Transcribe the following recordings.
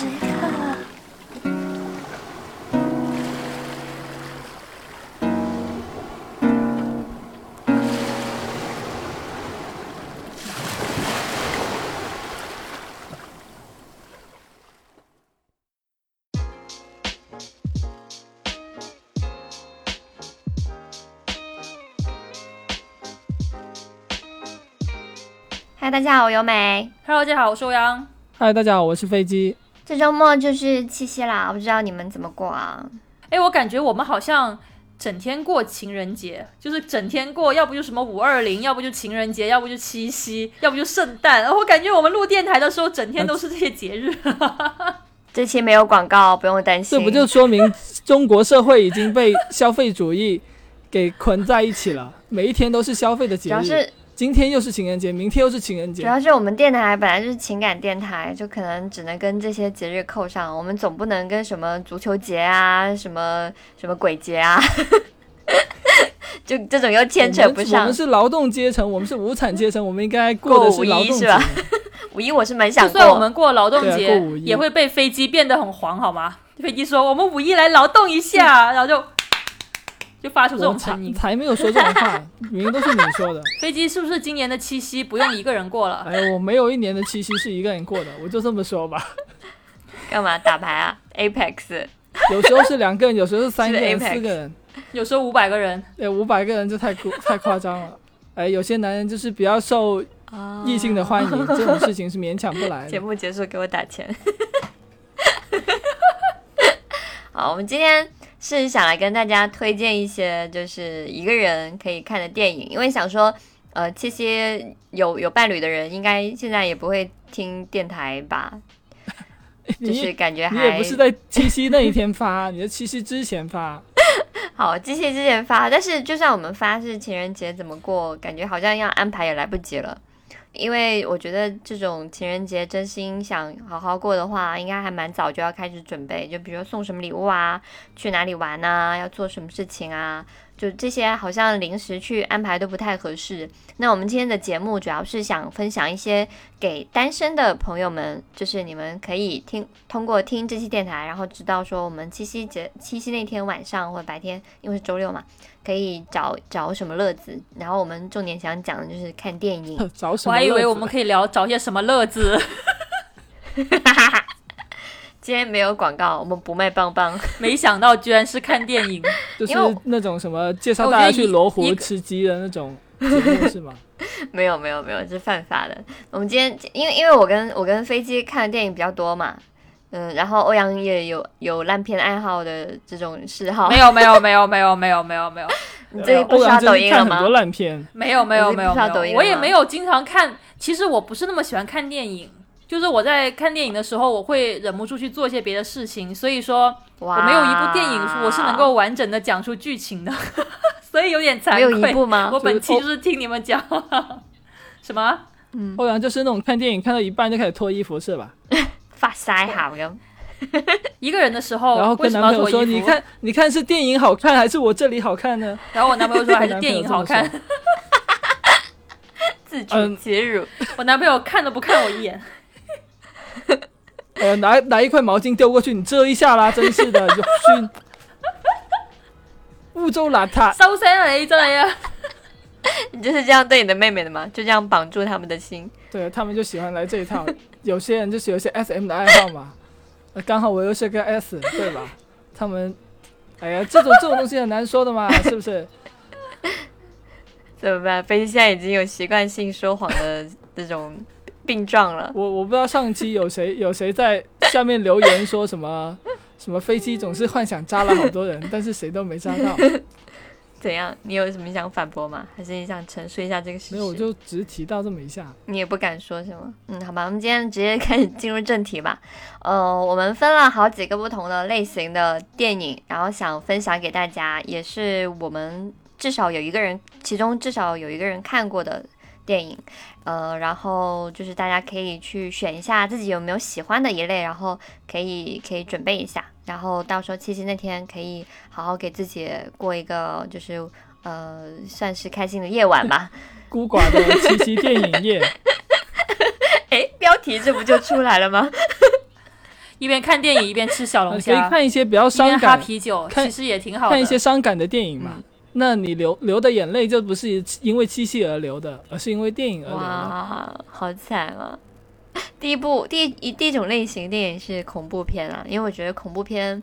时刻。嗨，大家好，我由美。Hello，大家好，我是欧阳。嗨，大家好，我是飞机。这周末就是七夕啦，我不知道你们怎么过啊？哎，我感觉我们好像整天过情人节，就是整天过，要不就什么五二零，要不就情人节，要不就七夕，要不就圣诞。我感觉我们录电台的时候，整天都是这些节日。这期没有广告，不用担心。这不就说明中国社会已经被消费主义给捆在一起了？每一天都是消费的节日，主要是今天又是情人节，明天又是情人节。主要是我们电台本来就是情感电台，就可能只能跟这些节日扣上，我们总不能跟什么足球节啊、什么 什么鬼节啊，就这种又牵扯不上我上们。是劳动阶层，我们是无产阶层，我们应该过的是劳动节五一是吧。五一我是蛮想过，算我们过劳动节，也会被飞机变得很黄，好吗？飞机说我们五一来劳动一下，然后就就发出这种声音。才没有说这种话，明明都是你说的。飞机是不是今年的七夕不用一个人过了？哎，我没有一年的七夕是一个人过的，我就这么说吧。干嘛打牌啊？Apex 有时候是两个人，有时候是三个人、四个人，有时候五百个人。哎，五百个人就太过 太夸张了。哎，有些男人就是比较受啊异性的欢迎，这种事情是勉强不来的节。目结束给我打钱。好，我们今天是想来跟大家推荐一些就是一个人可以看的电影，因为想说，呃，这些有有伴侣的人应该现在也不会听电台吧，就是感觉你也还不是在七夕那一天发，你是七夕之前发。好，七夕之前发，但是就算我们发是情人节怎么过，感觉好像要安排也来不及了。因为我觉得这种情人节真心想好好过的话，应该还蛮早就要开始准备，就比如说送什么礼物啊，去哪里玩啊，要做什么事情啊，就这些好像临时去安排都不太合适。那我们今天的节目主要是想分享一些给单身的朋友们，就是你们可以听通过听这期电台，然后知道说我们七夕节七夕那天晚上或者白天，因为是周六嘛，可以找找什么乐子。然后我们重点想讲的就是看电影。找什么？我还以为我们可以聊找些什么乐子，今天没有广告，我们不卖棒棒。没想到居然是看电影。就是因为那种什么介绍大家去罗湖吃鸡的那种节目是吗？没有没有没有，这是犯法的。我们今天因为因为我跟我跟飞机看的电影比较多嘛，嗯，然后欧阳也有有烂片爱好的这种嗜好。没有没有没有没有没有没有没有 你最近不刷抖音了吗很多？烂片，没有没有没有我也没有经常看。其实我不是那么喜欢看电影，就是我在看电影的时候，我会忍不住去做一些别的事情，所以说我没有一部电影我是能够完整的讲出剧情的，所以有点惭没有一。部吗？我本期就是听你们讲什么？嗯欧阳就是那种看电影看到一半就开始脱衣服是吧？发腮好的，一个人的时候，然后跟男朋友说：“么要脱衣服？你看，你看是电影好看还是我这里好看呢然后我男朋友说还是 电影好看，自主嗯解乳。我男朋友看都不看我一眼。呃，拿拿一块毛巾丢过去，你遮一下啦，真是的，有熏，污糟邋遢。收声啊你真係啊！你就是这样对你的妹妹的吗？就这样绑住他们的心？对他们就喜欢来这一套。有些人就是有些 S M 的爱好嘛，呃刚好我又是个 S，对吧？他们，哎呀，这种这种东西很难说的嘛，是不是？怎么办？飞机现在已经有习惯性说谎的这种病状了。我我不知道上期有谁 有谁在下面留言说什么什么飞机总是幻想扎了好多人，但是谁都没扎到。怎样？你有什么想反驳吗？还是你想陈述一下这个事实？没有，我就只提到这么一下。你也不敢说什么？嗯，好吧，我们今天直接开始进入正题吧。呃，我们分了好几个不同的类型的电影，然后想分享给大家，也是我们至少有一个人，其中至少有一个人看过的电影。呃，然后就是大家可以去选一下自己有没有喜欢的一类，然后可以可以准备一下，然后到时候七夕那天可以好好给自己过一个就是呃算是开心的夜晚吧。孤寡的七夕电影夜，哎，标题这不就出来了吗？一边看电影一边吃小龙虾可以，看一些比较伤感，啤酒，其实也挺好的。看一些伤感的电影嘛。嗯那你流流的眼泪就不是因为七夕而流的，而是因为电影而流的。哇，好惨啊！第一部第一第一种类型电影是恐怖片啊，因为我觉得恐怖片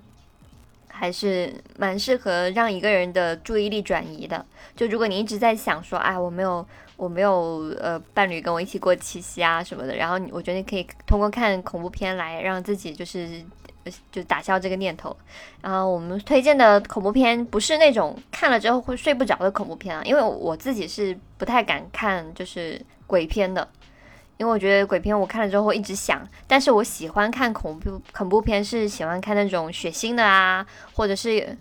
还是蛮适合让一个人的注意力转移的。就如果你一直在想说，哎，我没有我没有呃伴侣跟我一起过七夕啊什么的，然后我觉得你可以通过看恐怖片来让自己就是就打消这个念头。然后我们推荐的恐怖片不是那种看了之后会睡不着的恐怖片啊，因为我自己是不太敢看就是鬼片的。因为我觉得鬼片我看了之后会一直想，但是我喜欢看恐怖恐怖片，是喜欢看那种血腥的啊，或者是、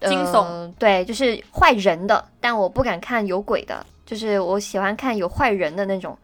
呃、惊悚，对，就是坏人的，但我不敢看有鬼的，就是我喜欢看有坏人的那种，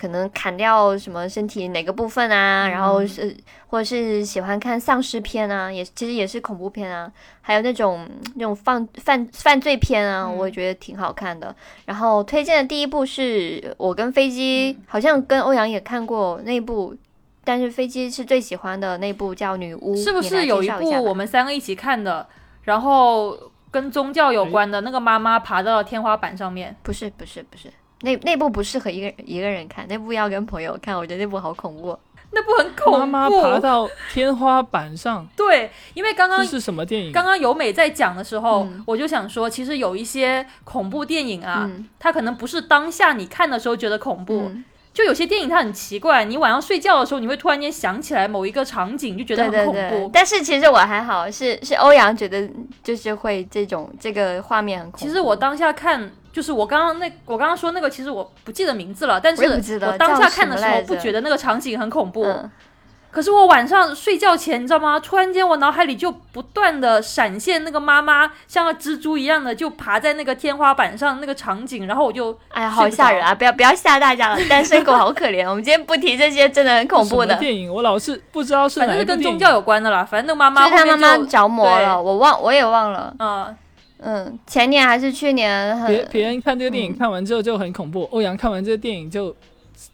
可能砍掉什么身体哪个部分啊，然后是或者是喜欢看丧尸片啊，也其实也是恐怖片啊，还有那种那种犯犯犯罪片啊，嗯。我也觉得挺好看的。然后推荐的第一部是我跟飞机，嗯。好像跟欧阳也看过那部，但是飞机是最喜欢的那部叫《女巫》，是不是有一部我们三个一起看的，然后跟宗教有关的那个妈妈爬到了天花板上面？不是不是不是，那那部不适合一个一个人看，那部要跟朋友看，我觉得那部好恐怖。那部很恐怖。妈妈爬到天花板上，对，因为刚刚是什么电影？刚刚由美在讲的时候，嗯我就想说，其实有一些恐怖电影啊，嗯它可能不是当下你看的时候觉得恐怖，嗯就有些电影它很奇怪，你晚上睡觉的时候，你会突然间想起来某一个场景，就觉得很恐怖。对对，但是其实我还好，是是欧阳觉得就是会这种这个画面很恐怖。其实我当下看，就是我刚刚那我刚刚说那个，其实我不记得名字了，但是我当下看的时候不觉得那个场景很恐怖。嗯，可是我晚上睡觉前，你知道吗？突然间我脑海里就不断的闪现那个妈妈像个蜘蛛一样的就爬在那个天花板上那个场景，然后我就哎呀，好吓人啊！不要不要吓大家了，单身狗好可怜。我们今天不提这些真的很恐怖的，电影我老是不知道是反正是哪部电影。跟宗教有关的啦。反正那个妈就妈是他妈妈后面就着魔了，我忘我也忘了。嗯，嗯，前年还是去年很别别人看这个电影嗯看完之后就很恐怖，欧阳看完这个电影就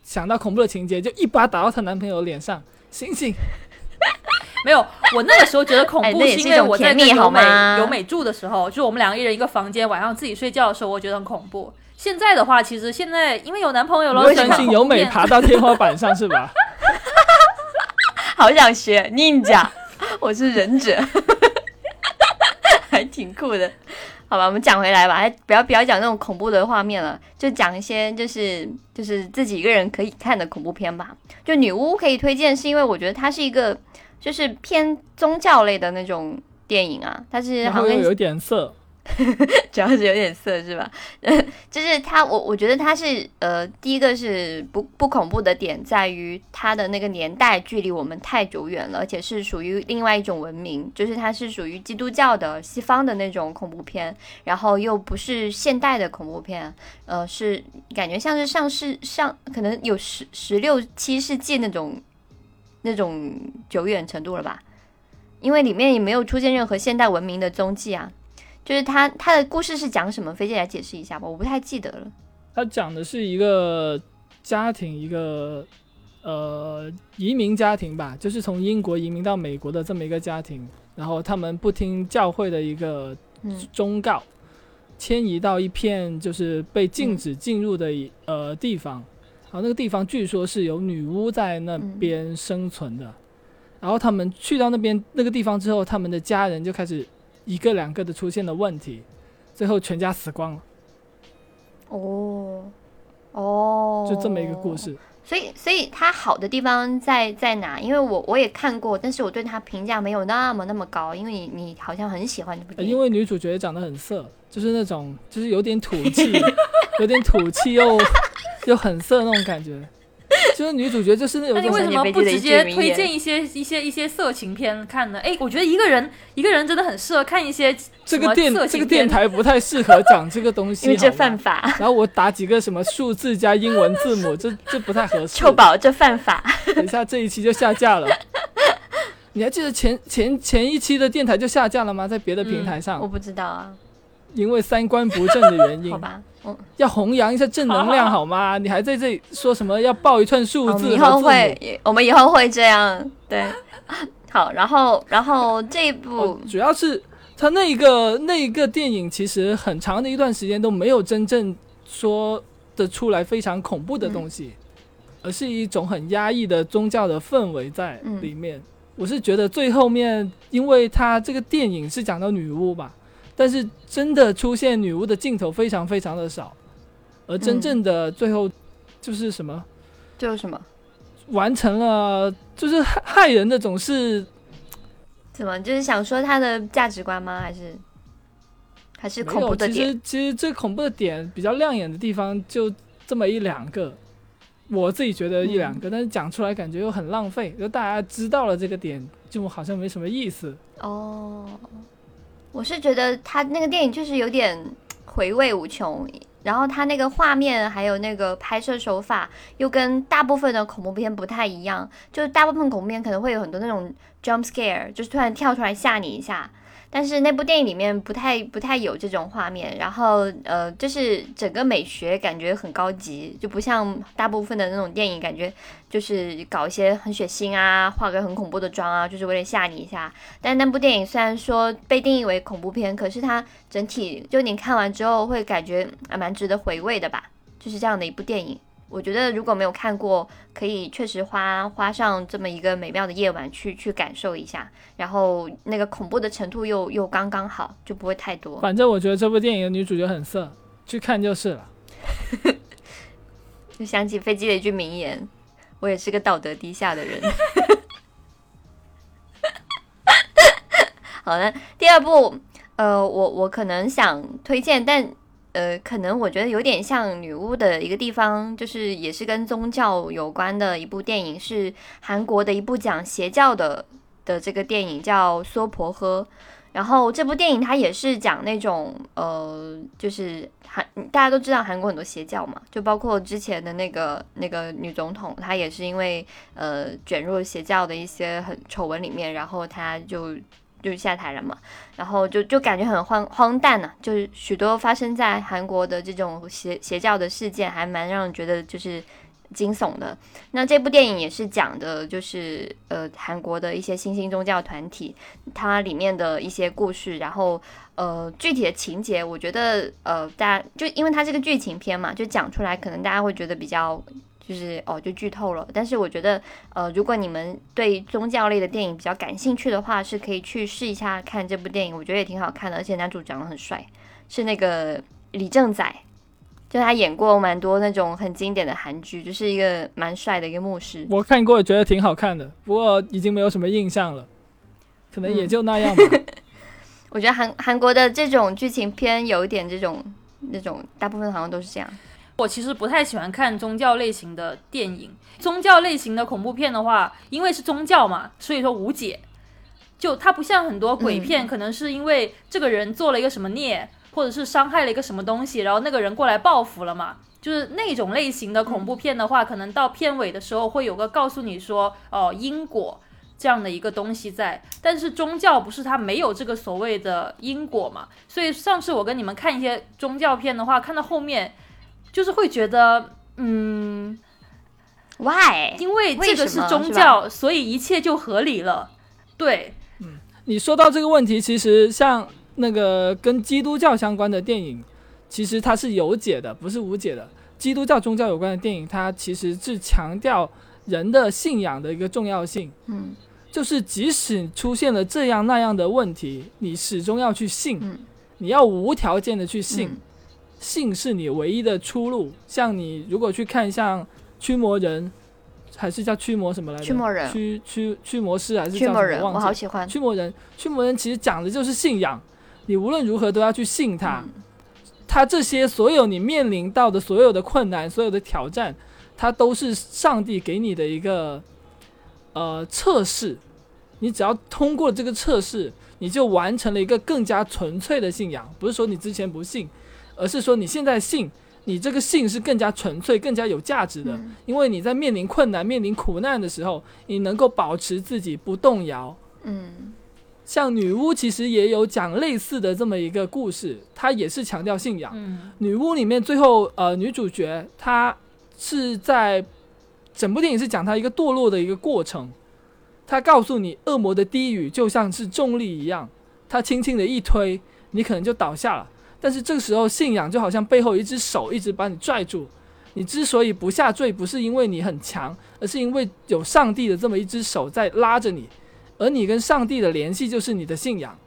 想到恐怖的情节，就一巴打到她男朋友脸上，醒醒！没有，我那个时候觉得恐怖 是因为我在跟由美吗由美住的时候，就是我们两个一人一个房间，晚上自己睡觉的时候，我觉得很恐怖。现在的话，其实现在因为有男朋友了，你会所以担心由美爬到天花板上是吧？好想学 ninja，我是忍者，还挺酷的。好吧，我们讲回来吧，还不要不要讲那种恐怖的画面了，就讲一些就是就是自己一个人可以看的恐怖片吧。就女巫可以推荐，是因为我觉得它是一个就是偏宗教类的那种电影啊，它是好像有点色，主要是有点色是吧？就是它，我我觉得它是呃，第一个是不不恐怖的点在于它的那个年代距离我们太久远了，而且是属于另外一种文明，就是它是属于基督教的西方的那种恐怖片，然后又不是现代的恐怖片，呃，是感觉像是上世上可能有十十六七世纪那种那种久远程度了吧？因为里面也没有出现任何现代文明的踪迹啊。就是他他的故事是讲什么？飞姐来解释一下吧，我不太记得了。他讲的是一个家庭，一个呃移民家庭吧，就是从英国移民到美国的这么一个家庭，然后他们不听教会的一个嗯。忠告，迁移到一片就是被禁止进入的一、呃地方，然后那个地方据说是有女巫在那边生存的，然后他们去到那边那个地方之后，他们的家人就开始一个两个的出现了问题，最后全家死光了，哦哦，就这么一个故。事。所以所以它好的地方在在哪？因为我我也看过，但是我对它评价没有那么那么高。因为你你好像很喜欢这部呃电影，因为女主角长得很色，就是那种就是有点土气，有点土气又又很色那种感觉。就是女主角就是那种那你为什么不直接推荐一些一些一些色情片看呢？哎，我觉得一个人一个人真的很适合看一些这个电这个电台不太适合讲这个东西，因为这犯法，然后我打几个什么数字加英文字母，这 这不太合适。臭宝这犯法。等一下这一期就下架了。你还记得前前前一期的电台就下架了吗？在别的平台上，我不知道啊，因为三观不正的原因 好，吧，嗯，要弘扬一下正能量 好吗？你还在这里说什么要报一串数我们字以后？会，我们以后会这样，对。好，然后然后这一部、哦主要是他那一个那一个电影，其实很长的一段时间都没有真正说得出来非常恐怖的东西，而是一种很压抑的宗教的氛围在里面。我是觉得最后面，因为他这个电影是讲到女巫吧，但是真的出现女巫的镜头非常非常的少，而真正的最后就是什么？就是什么？完成了，就是害害人的总是怎么？就是想说他的价值观吗？还是还是。恐怖的点？其实其实最恐怖的点比较亮眼的地方就这么一两个，我自己觉得一两嗯个，但是讲出来感觉又很浪费，就大家知道了这个点，就好像没什么意思。哦，我是觉得他那个电影就是有点回味无穷，然后他那个画面还有那个拍摄手法又跟大部分的恐怖片不太一样，就是大部分恐怖片可能会有很多那种 jump scare，就是突然跳出来吓你一下。但是那部电影里面不太不太有这种画面，然后呃，就是整个美学感觉很高级，就不像大部分的那种电影，感觉就是搞一些很血腥啊，化个很恐怖的妆啊，就是为了吓你一下。但那部电影虽然说被定义为恐怖片，可是它整体就你看完之后会感觉还蛮值得回味的吧，就是这样的一部电影。我觉得如果没有看过，可以确实花花上这么一个美妙的夜晚去去感受一下，然后那个恐怖的程度又又刚刚好，就不会太多。反正我觉得这部电影的女主角很色，去看就是了。就 想起飞机的一句名言：“我也是个道德低下的人。”好了，第二部，呃，我我可能想推荐，但呃，可能我觉得有点像女巫的一个地方，就是也是跟宗教有关的一部电影，是韩国的一部讲邪教的的这个电影，叫《娑婆诃》。然后这部电影它也是讲那种呃，就是韩大家都知道韩国很多邪教嘛，就包括之前的那个那个女总统，她也是因为呃卷入邪教的一些很丑闻里面，然后她就就是下台了嘛，然后就就感觉很荒荒诞呢、就是许多发生在韩国的这种邪邪教的事件，还蛮让人觉得就是惊悚的。那这部电影也是讲的，就是呃韩国的一些新兴宗教团体，它里面的一些故事，然后呃具体的情节，我觉得呃大家就因为它是个剧情片嘛，就讲出来可能大家会觉得比较。就是哦，就剧透了。但是我觉得，呃，如果你们对宗教类的电影比较感兴趣的话，是可以去试一下看这部电影。我觉得也挺好看的，而且男主长得很帅，是那个李正宰，就他演过蛮多那种很经典的韩剧，就是一个蛮帅的一个牧师。我看过，觉得挺好看的，不过已经没有什么印象了，可能也嗯就那样吧。我觉得韩韩国的这种剧情片有一点这种那种，大部分好像都是这样。我其实不太喜欢看宗教类型的电影。宗教类型的恐怖片的话，因为是宗教嘛，所以说无解。就它不像很多鬼片，可能是因为这个人做了一个什么孽，或者是伤害了一个什么东西，然后那个人过来报复了嘛。就是那种类型的恐怖片的话，可能到片尾的时候会有个告诉你说，哦，因果这样的一个东西在。但是宗教不是它没有这个所谓的因果嘛？所以上次我跟你们看一些宗教片的话，看到后面。就是会觉得，嗯 Why？因为这个是宗教，所以一切就合理了。对，嗯你说到这个问题，其实像那个跟基督教相关的电影，其实它是有解的，不是无解的。基督教宗教有关的电影，它其实是强调人的信仰的一个重要性。嗯，就是即使出现了这样那样的问题，你始终要去信，嗯你要无条件的去信，嗯信是你唯一的出路。像你如果去看像驱魔人，还是叫驱魔什么来着？驱魔人驱驱驱魔师还是驱魔人，叫什么？忘我。好喜欢。驱魔人，驱魔人其实讲的就是信仰，你无论如何都要去信他。嗯他这些所有你面临到的所有的困难、所有的挑战，它都是上帝给你的一个呃测试。你只要通过这个测试，你就完成了一个更加纯粹的信仰。不是说你之前不信，而是说你现在信，你这个信是更加纯粹、更加有价值的。嗯因为你在面临困难、面临苦难的时候，你能够保持自己不动摇。嗯像女巫其实也有讲类似的这么一个故事，它也是强调信仰。嗯女巫里面最后呃女主角她是在整部电影是讲她一个堕落的一个过程，他告诉你，恶魔的低语就像是重力一样，他轻轻的一推，你可能就倒下了。但是这个时候，信仰就好像背后一只手一直把你拽住。你之所以不下坠，不是因为你很强，而是因为有上帝的这么一只手在拉着你，而你跟上帝的联系就是你的信仰。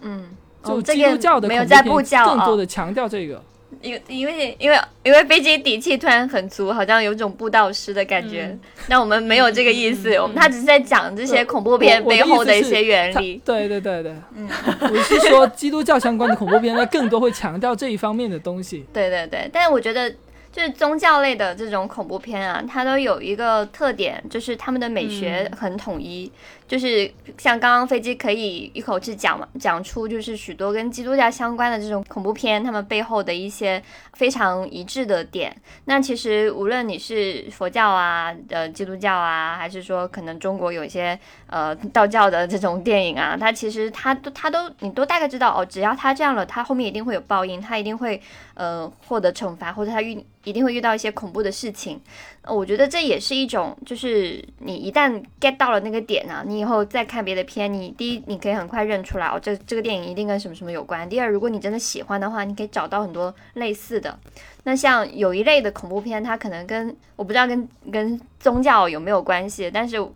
嗯，就基督教的没有在恐怖片布教哦更多的强调这个。因为因为因为因为飞机底气突然很足，好像有种布道师的感觉。嗯那我们没有这个意思，我们他只是在讲这些恐怖片背后的一些原理。对对对对，嗯，我是说基督教相关的恐怖片，它更多会强调这一方面的东西。对对对，但是我觉得就是宗教类的这种恐怖片啊，它都有一个特点，就是他们的美学很统一。就是像刚刚飞机可以一口气讲嘛，讲出就是许多跟基督教相关的这种恐怖片，他们背后的一些非常一致的点。那其实无论你是佛教啊、呃基督教啊，还是说可能中国有一些呃道教的这种电影啊，它其实它都它都你都大概知道哦，只要他这样了，他后面一定会有报应，他一定会呃获得惩罚，或者他遇一定会遇到一些恐怖的事情。我觉得这也是一种，就是你一旦 get 到了那个点啊，你你以后再看别的片，你第一你可以很快认出来哦，这这个电影一定跟什么什么有关。第二，如果你真的喜欢的话，你可以找到很多类似的。那像有一类的恐怖片，它可能跟我不知道跟跟宗教有没有关系，但是我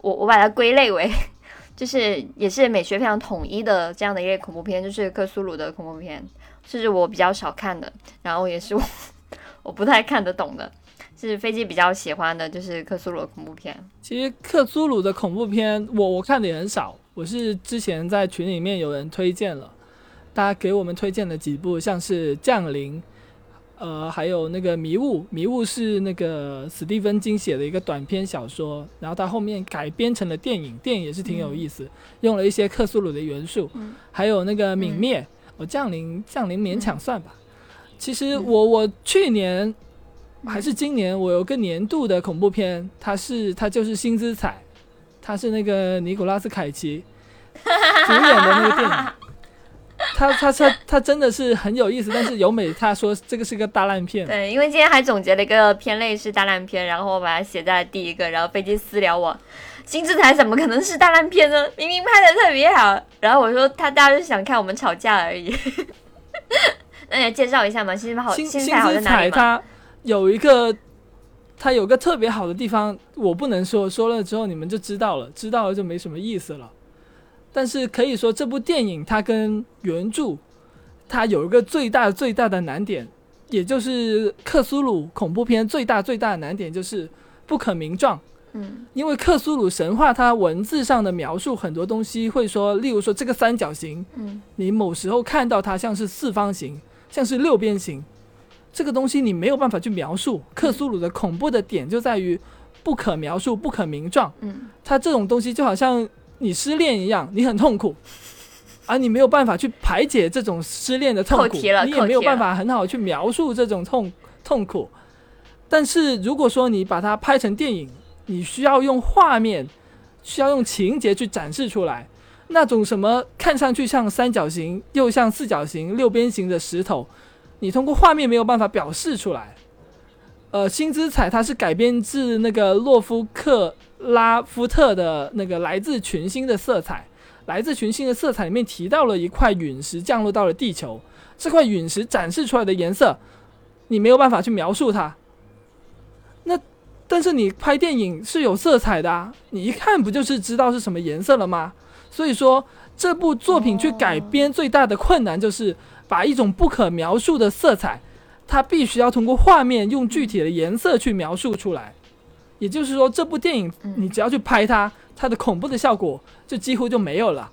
我把它归类为。就是也是美学非常统一的这样的一类恐怖片，就是克苏鲁的恐怖片，是我比较少看的，然后也是我 我不太看得懂的。是飞机比较喜欢的，就是克苏鲁的恐怖片。其实克苏鲁的恐怖片，我我看的也很少。我是之前在群里面有人推荐了，大家给我们推荐了几部，像是《降临》，呃，还有那个《迷雾》。《迷雾》是那个史蒂芬金写的一个短篇小说，然后他后面改编成了电影，电影也是挺有意思，用了一些克苏鲁的元素。嗯还有那个《泯灭》，我、降临》降临勉强算吧。其实嗯我我去年还是今年，我有个年度的恐怖片，它是它就是《新资彩》，它是那个尼古拉斯凯奇 主演的那个电影。他他他他真的是很有意思，但是由美他说这个是个大烂片，对，因为今天还总结了一个片类是大烂片，然后我把它写在了第一个，然后飞机私聊我，《星之彩》怎么可能是大烂片呢？明明拍的特别好。然后我说他大家就想看我们吵架而已。那你来介绍一下嘛，《星之好，星星之彩好在哪里嘛？有一个它有个特别好的地方，我不能说，说了之后你们就知道了，知道了就没什么意思了。但是可以说这部电影它跟原著它有一个最大最大的难点，也就是克苏鲁恐怖片最大最大的难点就是不可名状。嗯因为克苏鲁神话它文字上的描述很多东西会说，例如说这个三角形，嗯你某时候看到它像是四方形，像是六边形，这个东西你没有办法去描述。克苏鲁的恐怖的点就在于不可描述、不可名状。嗯它这种东西就好像你失恋一样，你很痛苦，而 你没有办法去排解这种失恋的痛苦，你也没有办法很好去描述这种痛痛苦。但是如果说你把它拍成电影，你需要用画面，需要用情节去展示出来，那种什么看上去像三角形又像四角形、六边形的石头，你通过画面没有办法表示出来。呃，《星之彩》它是改编自那个洛夫克拉夫特的那个《来自群星的色彩》。来自群星的色彩里面提到了一块陨石降落到了地球，这块陨石展示出来的颜色，你没有办法去描述它。那但是你拍电影是有色彩的啊，你一看不就是知道是什么颜色了吗？所以说这部作品去改编最大的困难就是把一种不可描述的色彩，它必须要通过画面用具体的颜色去描述出来。也就是说，这部电影你只要去拍它，它的恐怖的效果就几乎就没有了。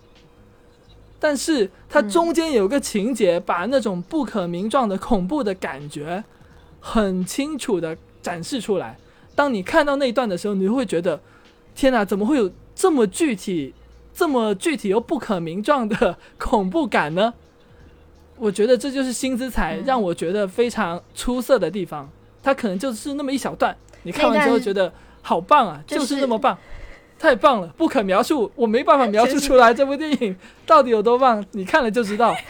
但是它中间有个情节，把那种不可名状的恐怖的感觉很清楚的展示出来。当你看到那一段的时候，你会觉得，天哪，怎么会有这么具体、这么具体又不可名状的恐怖感呢？我觉得这就是新资彩嗯让我觉得非常出色的地方。它可能就是那么一小段，你看完之后觉得好棒啊，就是就是那么棒，太棒了，不可描述，我没办法描述出来这部电影到底有多棒，你看了就知道。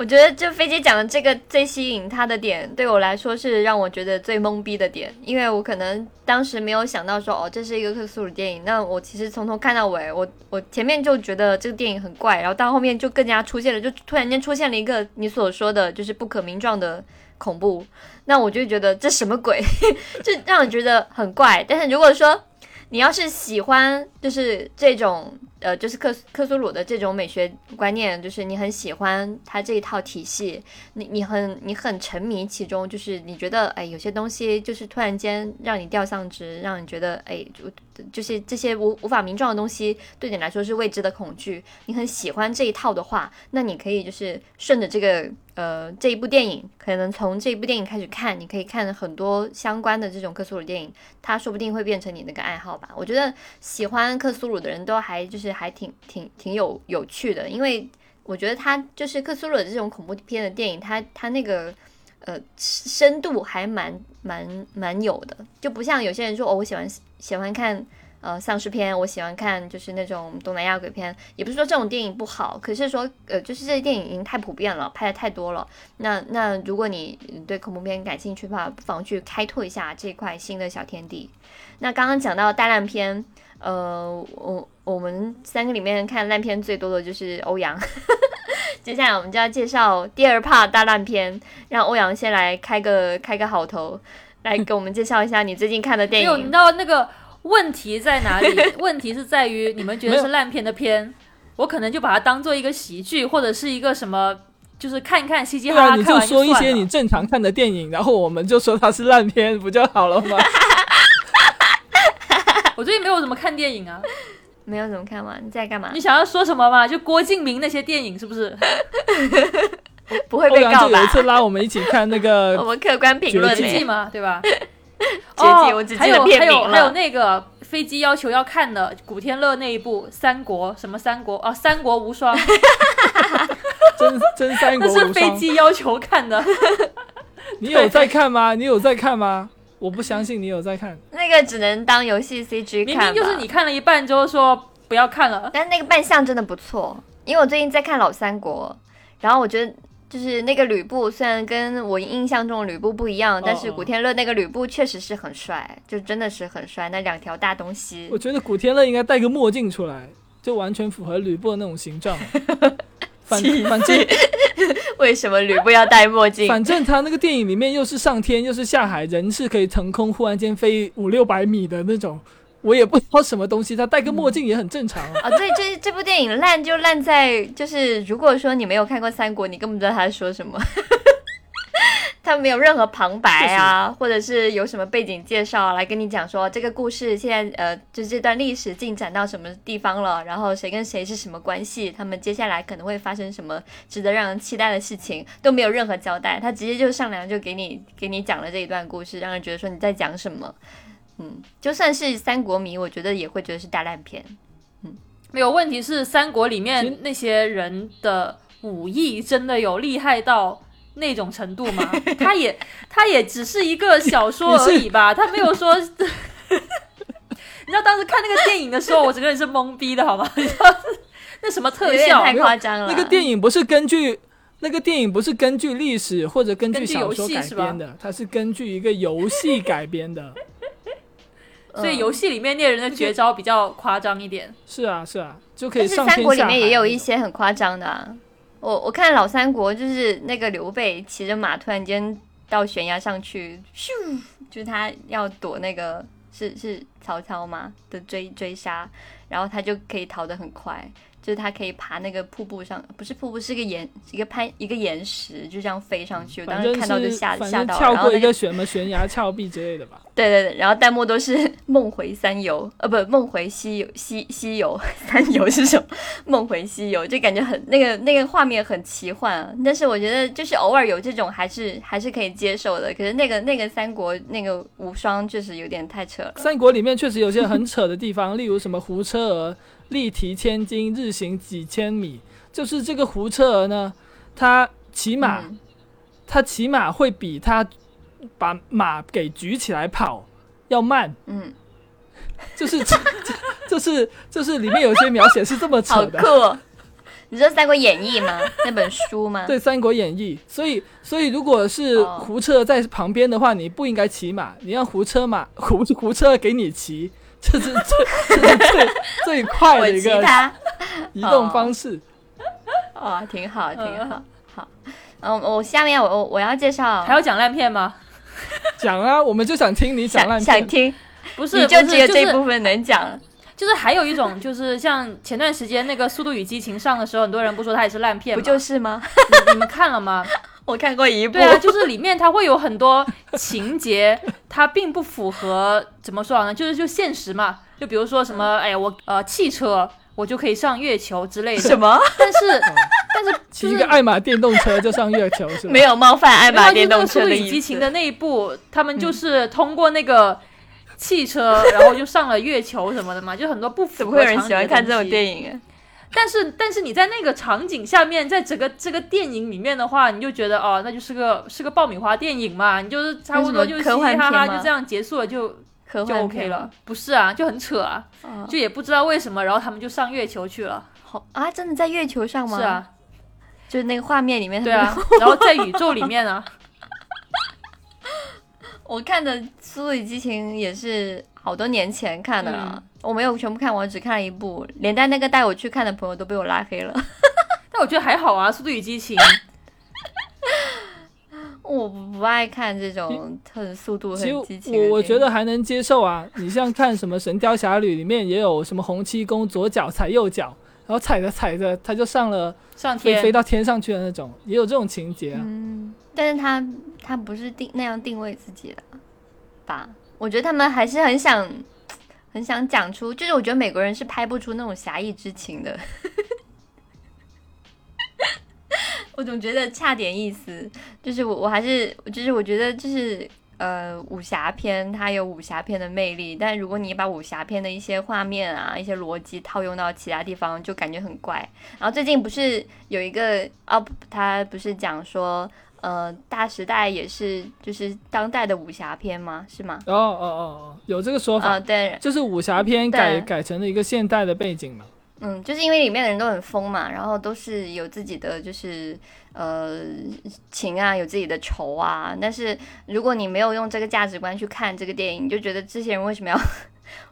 我觉得就飞机讲的这个最吸引他的点，对我来说是让我觉得最懵逼的点，因为我可能当时没有想到说，哦，这是一个克苏鲁电影。那我其实从头看到尾，我我前面就觉得这个电影很怪，然后到后面就更加出现了，就突然间出现了一个你所说的就是不可名状的恐怖，那我就觉得这什么鬼，就让人觉得很怪。但是如果说你要是喜欢，就是这种。呃，就是克克苏鲁的这种美学观念，就是你很喜欢他这一套体系，你你很你很沉迷其中，就是你觉得哎，有些东西就是突然间让你掉相值，让你觉得哎，就就是这些无无法名状的东西对你来说是未知的恐惧，你很喜欢这一套的话，那你可以就是顺着这个。呃，这一部电影可能从这一部电影开始看，你可以看很多相关的这种克苏鲁电影，它说不定会变成你那个爱好吧。我觉得喜欢克苏鲁的人都还就是还挺挺挺有有趣的，因为我觉得它就是克苏鲁的这种恐怖片的电影，它它那个呃深度还蛮蛮蛮有的，就不像有些人说哦，我喜欢喜欢看。呃，丧尸片我喜欢看，就是那种东南亚鬼片，也不是说这种电影不好，可是说，呃，就是这些电影已经太普遍了，拍的太多了。那那如果你对恐怖片感兴趣的话，不妨去开拓一下这块新的小天地。那刚刚讲到大烂片，呃，我我们三个里面看烂片最多的就是欧阳。接下来我们就要介绍第二 part 大烂片，让欧阳先来开个开个好头，来给我们介绍一下你最近看的电影。你知道那个。问题在哪里？问题是在于你们觉得是烂片的片，我可能就把它当做一个喜剧或者是一个什么，就是看看嘻嘻哈哈。你就说一些你正常看的电影，然后我们就说它是烂片，不就好了吗？我最近没有怎么看电影啊，没有怎么看吗？你在干嘛？你想要说什么嘛？就郭敬明那些电影是不是？不会被告吧？有一次拉我们一起看那个，我们客观评论嘛，对吧？哦，还有还有还有那个飞机要求要看的古天乐那一部《三国》什么三国哦，《三国无双》，真真三国无双，是飞机要求看的。你有在看吗？你有在看吗？我不相信你有在看。那个只能当游戏 CG 看，明明就是你看了一半之后说不要看了。但那个扮相真的不错，因为我最近在看老三国，然后我觉得。就是那个吕布，虽然跟我印象中的吕布不一样，但是古天乐那个吕布确实是很帅，就真的是很帅，那两条大东西。我觉得古天乐应该戴个墨镜出来，就完全符合吕布的那种形状。反反正 为什么吕布要戴墨镜？反正他那个电影里面又是上天又是下海，人是可以腾空忽然间飞五六百米的那种。我也不知道什么东西，他戴个墨镜也很正常啊。对，这这部电影烂就烂在，就是如果说你没有看过《三国》，你根本不知道他在说什么。他没有任何旁白啊，或者是有什么背景介绍来跟你讲说这个故事现在呃，就这段历史进展到什么地方了，然后谁跟谁是什么关系，他们接下来可能会发生什么值得让人期待的事情，都没有任何交代。他直接就上梁就给你给你讲了这一段故事，让人觉得说你在讲什么。嗯，就算是三国迷，我觉得也会觉得是大烂片。嗯，没有问题是三国里面那些人的武艺真的有厉害到那种程度吗？他也他也只是一个小说 而已吧，他没有说。你知道当时看那个电影的时候，我整个人是懵逼的，好吗？你知道那什么特效太夸张了。那个电影不是根据那个电影不是根据历史或者根据小说改编的，它是根据一个游戏改编的。所以游戏里面猎人的绝招比较夸张一点。是啊，是啊，就可以上三国里面也有一些很夸张的。我我看老三国就是那个刘备骑着马突然间到悬崖上去，咻，就是他要躲那个是是曹操吗的追追杀，然后他就可以逃得很快。就是它可以爬那个瀑布上，不是瀑布，是个岩，一个攀一个岩石，就这样飞上去。我当时看到就吓吓到，跳过一个什么悬崖峭壁之类的吧。对对对，然后弹幕都是 梦回三游，呃，不，梦回西游，西西游 三游是什么？梦回西游，就感觉很那个那个画面很奇幻。但是我觉得就是偶尔有这种还是还是可以接受的。可是那个那个三国那个无双确实有点太扯了。三国里面确实有些很扯的地方，例如什么胡车儿。力提千斤，日行几千米。就是这个胡车儿呢，他骑马，他骑马会比他把马给举起来跑要慢。嗯，就是，就是，就是里面有些描写是这么扯的。好酷！你说《三国演义》吗？那本书吗？对，《三国演义》。所以，所以如果是哦胡车在旁边的话，你不应该骑马，你让胡车马胡胡车给你骑，这是最这是最最快的一个。移动方式。哦，挺好，挺好。好，嗯，我下面我我我要介绍，还要讲烂片吗？讲啊，我们就想听你讲烂片。想想听，不是，你就有这一部分能讲。就是还有一种，就是像前段时间那个《速度与激情》上的时候，很多人不说它也是烂片不？就是吗？你你们看了吗？我看过一部，对啊，就是里面它会有很多情节，它并不符合怎么说好呢？就是就现实嘛。就比如说什么，哎，我呃汽车我就可以上月球之类的。什？么？但是 但 是骑一个爱玛电动车就上月球是吧？没有冒犯爱玛电动那个《速度与车的意思。激情》的那一部，他们就是通过那个汽车，然后就上了月球什么的嘛，就很多不符怎么会有人合常理的喜欢看这种？电影啊？但是但是你在那个场景下面，在整个这个电影里面的话，你就觉得哦，那就是个是个爆米花电影嘛，你就是差不多就嘻嘻哈哈就这样结束了就就科幻 OK 了。不是啊，就很扯啊，哦就也不知道为什么，然后他们就上月球去了。好啊，真的在月球上吗？是，啊，就是那个画面里面。对啊，然后在宇宙里面啊，我看的《速度与激情》也是好多年前看的了，我没有全部看完，只看了一部，连带那个带我去看的朋友都被我拉黑了。但我觉得还好啊，《速度与激情》我不不爱看这种很速度很激情的。我我觉得还能接受啊。你像看什么《神雕侠侣》里面也有什么洪七公左脚踩右脚，然后踩着踩着他就上了上天飞，到天上去的那种，也有这种情节啊。嗯，但是他他不是定那样定位自己的吧？我觉得他们还是很想很想讲出，就是我觉得美国人是拍不出那种侠义之情的。我总觉得差点意思，就是我我还是就是我觉得就是呃武侠片它有武侠片的魅力，但如果你把武侠片的一些画面啊一些逻辑套用到其他地方，就感觉很怪。然后最近不是有一个哦，他不是讲说，呃，大时代也是就是当代的武侠片吗？是吗？哦哦哦哦，有这个说法，啊、对，就是武侠片改改成了一个现代的背景嘛。嗯，就是因为里面的人都很疯嘛，然后都是有自己的就是呃情啊，有自己的仇啊。但是如果你没有用这个价值观去看这个电影，你就觉得这些人为什么要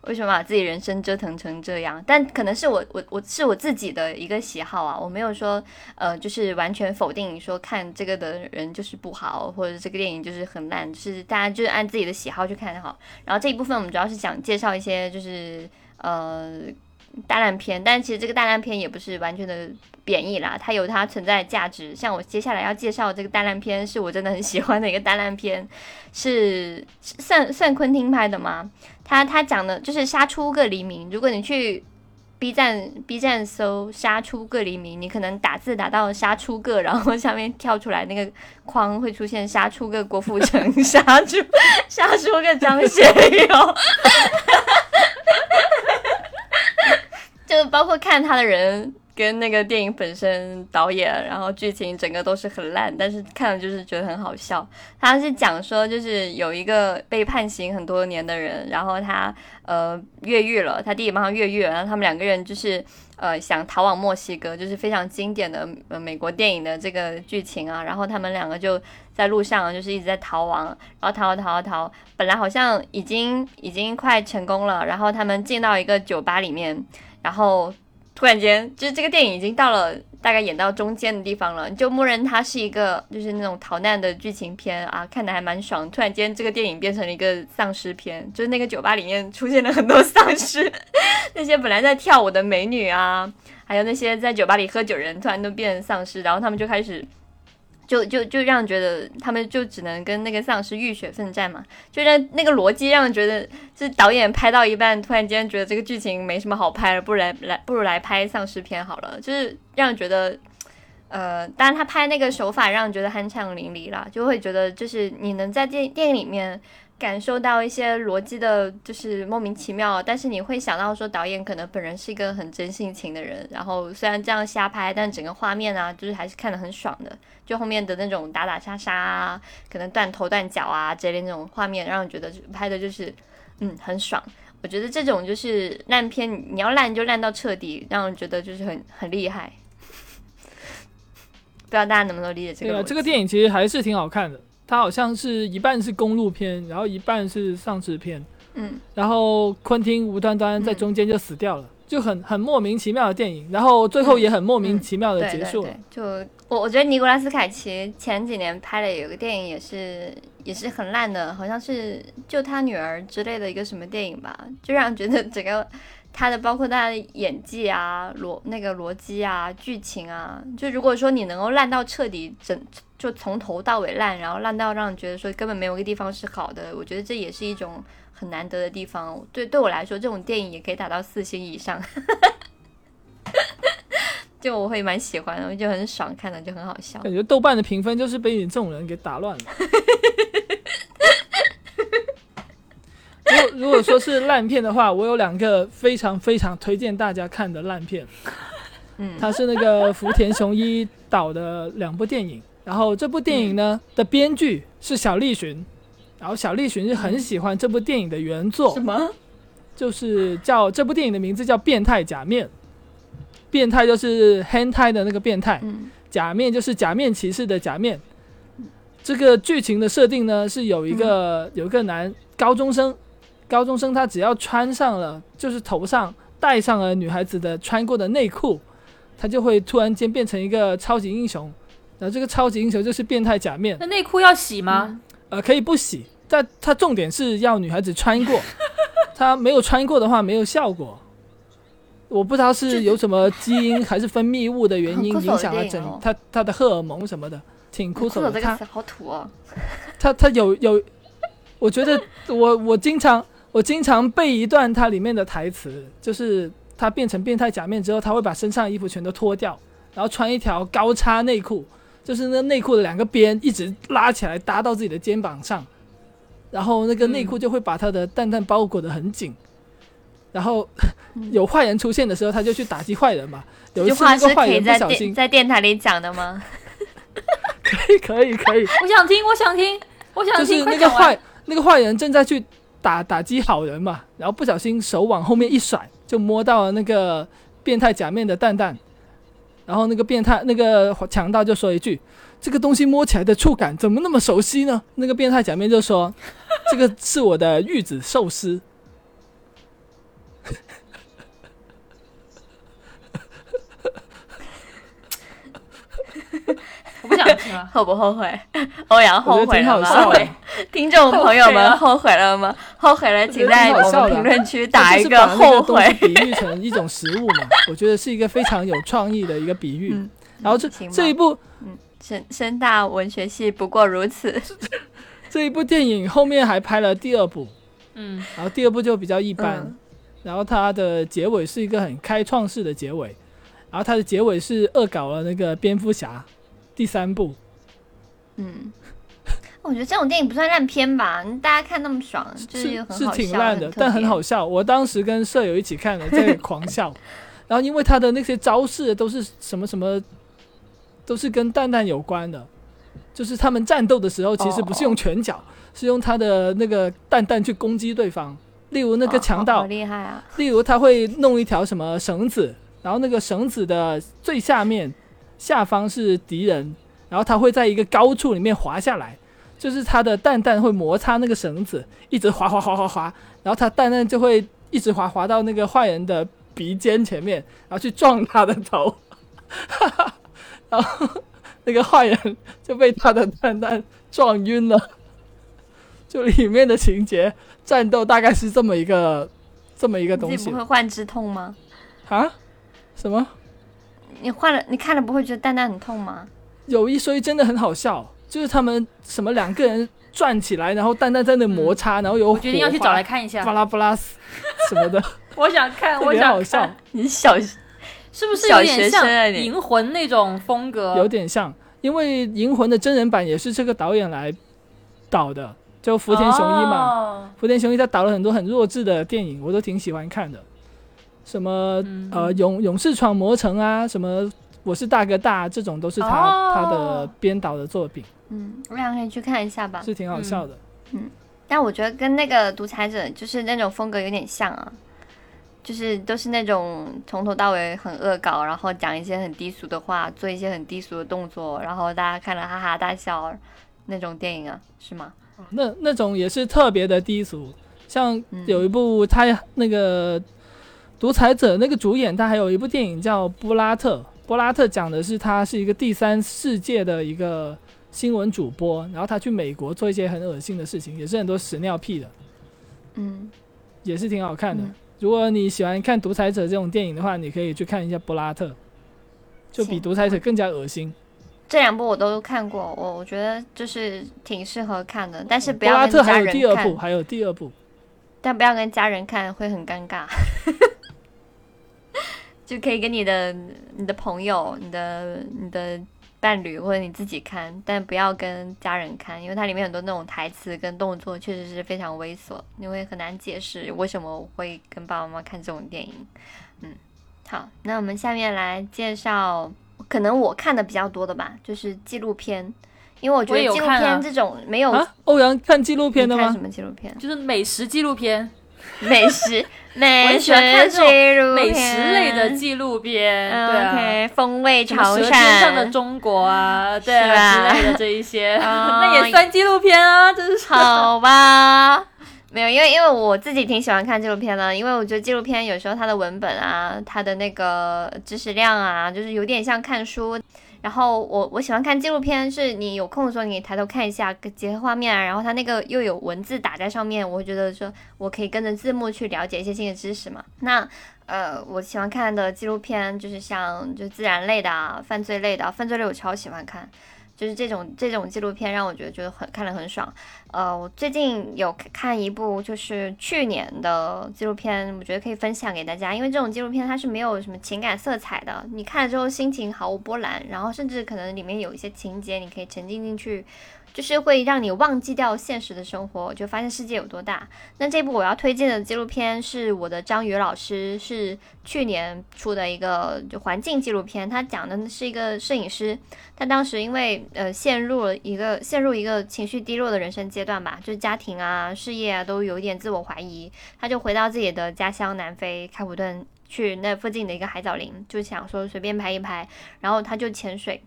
为什么把自己人生折腾成这样？但可能是我我我是我自己的一个喜好啊，我没有说呃就是完全否定说看这个的人就是不好，或者这个电影就是很烂，就是大家就是按自己的喜好去看就好。然后这一部分我们主要是想介绍一些就是呃。大烂片，但其实这个大烂片也不是完全的贬义啦，它有它存在的价值。像我接下来要介绍这个大烂片，是我真的很喜欢的一个大烂片，是是算算昆汀拍的吗？他他讲的就是杀出个黎明。如果你去 B 站 B 站搜“杀出个黎明”，你可能打字打到“杀出个”，然后下面跳出来那个框会出现“杀出个郭富城”，杀出杀出个张学友。就包括看他的人跟那个电影本身导演，然后剧情整个都是很烂，但是看了就是觉得很好笑。他是讲说，就是有一个被判刑很多年的人，然后他呃越狱了，他弟弟帮他越狱，然后他们两个人就是呃想逃往墨西哥，就是非常经典的呃美国电影的这个剧情啊。然后他们两个就在路上就是一直在逃亡，然后逃逃逃，本来好像已经已经快成功了，然后他们进到一个酒吧里面。然后突然间，就是这个电影已经到了大概演到中间的地方了，就默认它是一个就是那种逃难的剧情片啊，看的还蛮爽。突然间，这个电影变成了一个丧尸片，就是那个酒吧里面出现了很多丧尸，那些本来在跳舞的美女啊，还有那些在酒吧里喝酒人，突然都变成丧尸，然后他们就开始。就就就让觉得他们就只能跟那个丧尸浴血奋战嘛，就让那个逻辑让人觉得是导演拍到一半，突然间觉得这个剧情没什么好拍了，不如来来不如来拍丧尸片好了，就是让人觉得，呃，当然他拍那个手法让人觉得酣畅淋漓啦，就会觉得就是你能在电电影里面感受到一些逻辑的，就是莫名其妙，但是你会想到说导演可能本人是一个很真性情的人，然后虽然这样瞎拍，但整个画面啊，就是还是看得很爽的。就后面的那种打打杀杀啊，可能断头断脚啊之类那种画面，让人觉得拍的就是嗯很爽。我觉得这种就是烂片，你要烂就烂到彻底，让人觉得就是很很厉害。不知道大家能不能理解这个对啊，这个电影其实还是挺好看的。它好像是一半是公路片，然后一半是丧尸片，嗯，然后昆汀无端端在中间就死掉了，就很很莫名其妙的电影，然后最后也很莫名其妙的结束了。对对，就我我觉得尼古拉斯凯奇前几年拍的有个电影也是也是很烂的，好像是救他女儿之类的一个什么电影吧，就让人觉得整个他的包括他的演技啊、逻那个逻辑啊、剧情啊，就如果说你能够烂到彻底整。就从头到尾烂，然后烂到让你觉得说根本没有一个地方是好的，我觉得这也是一种很难得的地方。对对我来说，这种电影也可以打到四星以上。就我会蛮喜欢的，我就很爽，看的就很好笑。感觉豆瓣的评分就是被你这种人给打乱了。如果如果说是烂片的话，我有两个非常非常推荐大家看的烂片，嗯，它是那个福田雄一导的两部电影。然后这部电影呢、的编剧是小栗旬，然后小栗旬是很喜欢这部电影的原作，什么？就是叫这部电影的名字叫《变态假面》，变态就是 hentai 的那个变态，嗯假面就是假面骑士的假面。这个剧情的设定呢，是有一个、有一个男高中生，高中生他只要穿上了，就是头上戴上了女孩子的穿过的内裤，他就会突然间变成一个超级英雄。然后这个超级英雄就是变态假面，那内裤要洗吗？呃，可以不洗，但它重点是要女孩子穿过，她没有穿过的话没有效果。我不知道是有什么基因还是分泌物的原因影响了整她她的荷尔蒙什么的，挺酷手的。她酷手这个词好土哦。她她有有，我觉得我我经常我经常背一段它里面的台词，就是她变成变态假面之后，她会把身上衣服全都脱掉，然后穿一条高叉内裤。就是那内裤的两个边一直拉起来搭到自己的肩膀上，然后那个内裤就会把他的蛋蛋包裹得很紧，然后有坏人出现的时候，他就去打击坏人嘛。有一次那个坏人不小心，电在电台里讲的吗？可以可以可以，我想听，我想听，我想听，就是那个坏那个坏人正在去打打击好人嘛，然后不小心手往后面一甩，就摸到了那个变态假面的蛋蛋，然后那个变态那个强盗就说一句：“这个东西摸起来的触感怎么那么熟悉呢？”那个变态假面就说：“这个是我的玉子寿司。我不想听了。后不后悔？欧阳 ”后悔了吗？听众朋友们后悔了吗？后悔了，请在我们评论区打一个东西悔。比喻成一种食物嘛，我觉得是一个非常有创意的一个比喻。嗯然后这这一部嗯深深大文学系不过如此。这一部电影后面还拍了第二部，嗯，然后第二部就比较一般，嗯然后它的结尾是一个很开创式的结尾，然后它的结尾是恶搞了那个蝙蝠侠第三部，嗯，我觉得这种电影不算烂片吧？大家看那么爽，就是是挺烂的，但很好笑。我当时跟舍友一起看的，在狂笑。然后因为他的那些招式都是什么什么，都是跟蛋蛋有关的，就是他们战斗的时候其实不是用拳脚，是用他的那个蛋蛋去攻击对方。例如那个强盗好，厉害啊！例如他会弄一条什么绳子，然后那个绳子的最下面下方是敌人，然后他会在一个高处里面滑下来，就是他的蛋蛋会摩擦那个绳子，一直滑滑滑滑滑，然后他蛋蛋就会一直滑滑到那个坏人的鼻尖前面，然后去撞他的头，哈哈然后那个坏人就被他的蛋蛋撞晕了。就里面的情节战斗大概是这么一个这么一个东西你不会幻肢痛吗？啊？什么？你换了，你看了不会觉得蛋蛋很痛吗？有一说一，真的很好笑，就是他们什么两个人转起来，然后蛋蛋在那摩擦，然后有我决定要去找来看一下巴。拉巴拉什么的，我想看，我想别好笑看，，你小是不是有点像银魂那种风格？有点像，因为《银魂》的真人版也是这个导演来导的，就福田雄一嘛。哦福田雄一他导了很多很弱智的电影，我都挺喜欢看的，什么、嗯。呃勇勇士闯魔城啊，什么我是大哥大，这种都是他、哦。他的编导的作品，嗯，我俩可以去看一下吧。是挺好笑的。嗯。但我觉得跟那个独裁者就是那种风格有点像啊，就是都是那种从头到尾很恶搞，然后讲一些很低俗的话，做一些很低俗的动作，然后大家看了哈哈大笑那种电影啊，是吗？那那种也是特别的低俗，像嗯。有一部他那个独裁者那个主演，他还有一部电影叫《布拉特》，布拉特讲的是他是一个第三世界的一个新闻主播，然后他去美国做一些很恶心的事情，也是很多屎尿屁的，嗯，也是挺好看的。嗯如果你喜欢看独裁者这种电影的话，你可以去看一下《布拉特》，就比独裁者更加恶心。这两部我都看过，我我觉得就是挺适合看的，但是不布拉要跟家特还有第二部，，还有第二部。但不要跟家人看，会很尴尬。就可以跟你的你的朋友、你的你的伴侣或者你自己看，但不要跟家人看，因为它里面很多那种台词跟动作确实是非常猥琐，你会很难解释为什么我会跟爸爸妈妈看这种电影。嗯，好，那我们下面来介绍，可能我看的比较多的吧，就是纪录片，因为我觉得纪录有看啊片这种没有、啊，欧阳看纪录片的吗看什？么纪录片？就是美食纪录片，美食美喜欢看这种纪录美食类的纪录片，嗯对啊。风味潮舌尖上的，中国啊，对啊之类的这一些，哦 那也算纪录片啊，真是。好吧？没有，因为因为我自己挺喜欢看纪录片的，因为我觉得纪录片有时候它的文本啊，它的那个知识量啊，就是有点像看书。然后我我喜欢看纪录片，是你有空的时候你抬头看一下，结合画面啊，然后它那个又有文字打在上面，我会觉得说我可以跟着字幕去了解一些新的知识嘛。那呃，我喜欢看的纪录片就是像就自然类的啊、犯罪类的啊、犯罪类我超喜欢看，就是这种这种纪录片让我觉得觉得很看了很爽。呃，我最近有看一部就是去年的纪录片，我觉得可以分享给大家，因为这种纪录片它是没有什么情感色彩的，你看了之后心情毫无波澜，然后甚至可能里面有一些情节你可以沉浸进去。就是会让你忘记掉现实的生活，就发现世界有多大。那这部我要推荐的纪录片是我的张宇老师，是去年出的一个就环境纪录片。他讲的是一个摄影师，他当时因为呃陷入了一个陷入一个情绪低落的人生阶段吧，就是家庭啊、事业啊都有一点自我怀疑，他就回到自己的家乡南非开普敦，去那附近的一个海藻林，就想说随便拍一拍，然后他就潜水。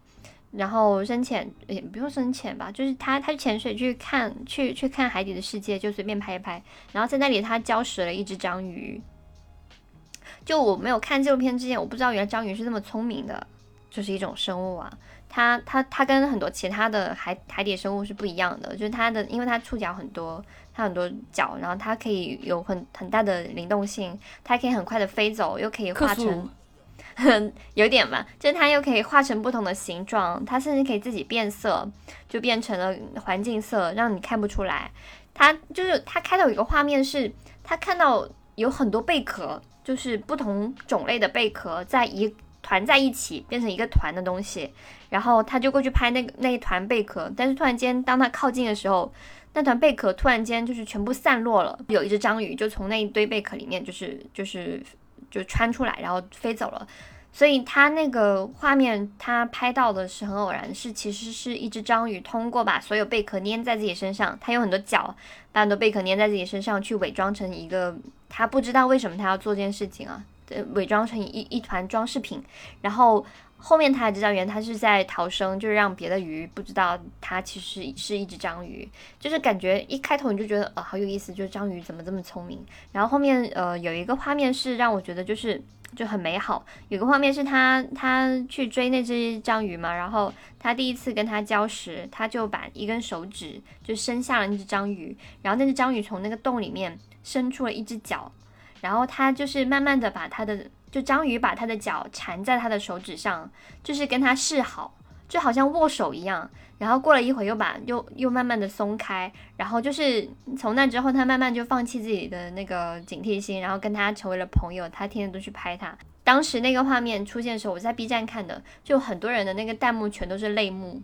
然后深潜也不用深潜吧，就是他他潜水去看去去看海底的世界，就随便拍一拍。然后在那里他礁石了一只章鱼。就我没有看纪录片之前，我不知道原来章鱼是那么聪明的，就是一种生物啊。它它它跟很多其他的海海底生物是不一样的，就是它的因为它触角很多，它很多角，然后它可以有很很大的灵动性，它可以很快的飞走，又可以化成。有点吧，就是它又可以画成不同的形状，它甚至可以自己变色，就变成了环境色，让你看不出来。它就是它开头有一个画面是，他看到有很多贝壳，就是不同种类的贝壳在一团在一起，变成一个团的东西，然后他就过去拍那个那一团贝壳，但是突然间当他靠近的时候，那团贝壳突然间就是全部散落了，有一只章鱼就从那一堆贝壳里面就是就是就穿出来，然后飞走了。所以他那个画面，他拍到的是很偶然，是其实是一只章鱼通过把所有贝壳粘在自己身上，它有很多脚，把很多贝壳粘在自己身上，去伪装成一个他不知道为什么他要做这件事情啊，伪装成一一团装饰品，然后后面他才知道，原来他是在逃生，就是让别的鱼不知道他其实是一只章鱼，就是感觉一开头你就觉得呃好有意思，就是章鱼怎么这么聪明，然后后面呃有一个画面是让我觉得就是。就很美好，有个画面是他他去追那只章鱼嘛，然后他第一次跟他交时，他就把一根手指就伸向了那只章鱼，然后那只章鱼从那个洞里面伸出了一只脚，然后他就是慢慢的把他的就章鱼把他的脚缠在他的手指上，就是跟他示好，就好像握手一样。然后过了一会儿又把又又慢慢的松开，然后就是从那之后，他慢慢就放弃自己的那个警惕心，然后跟他成为了朋友。他天天都去拍他。当时那个画面出现的时候，我在 B 站看的，就很多人的那个弹幕全都是泪目，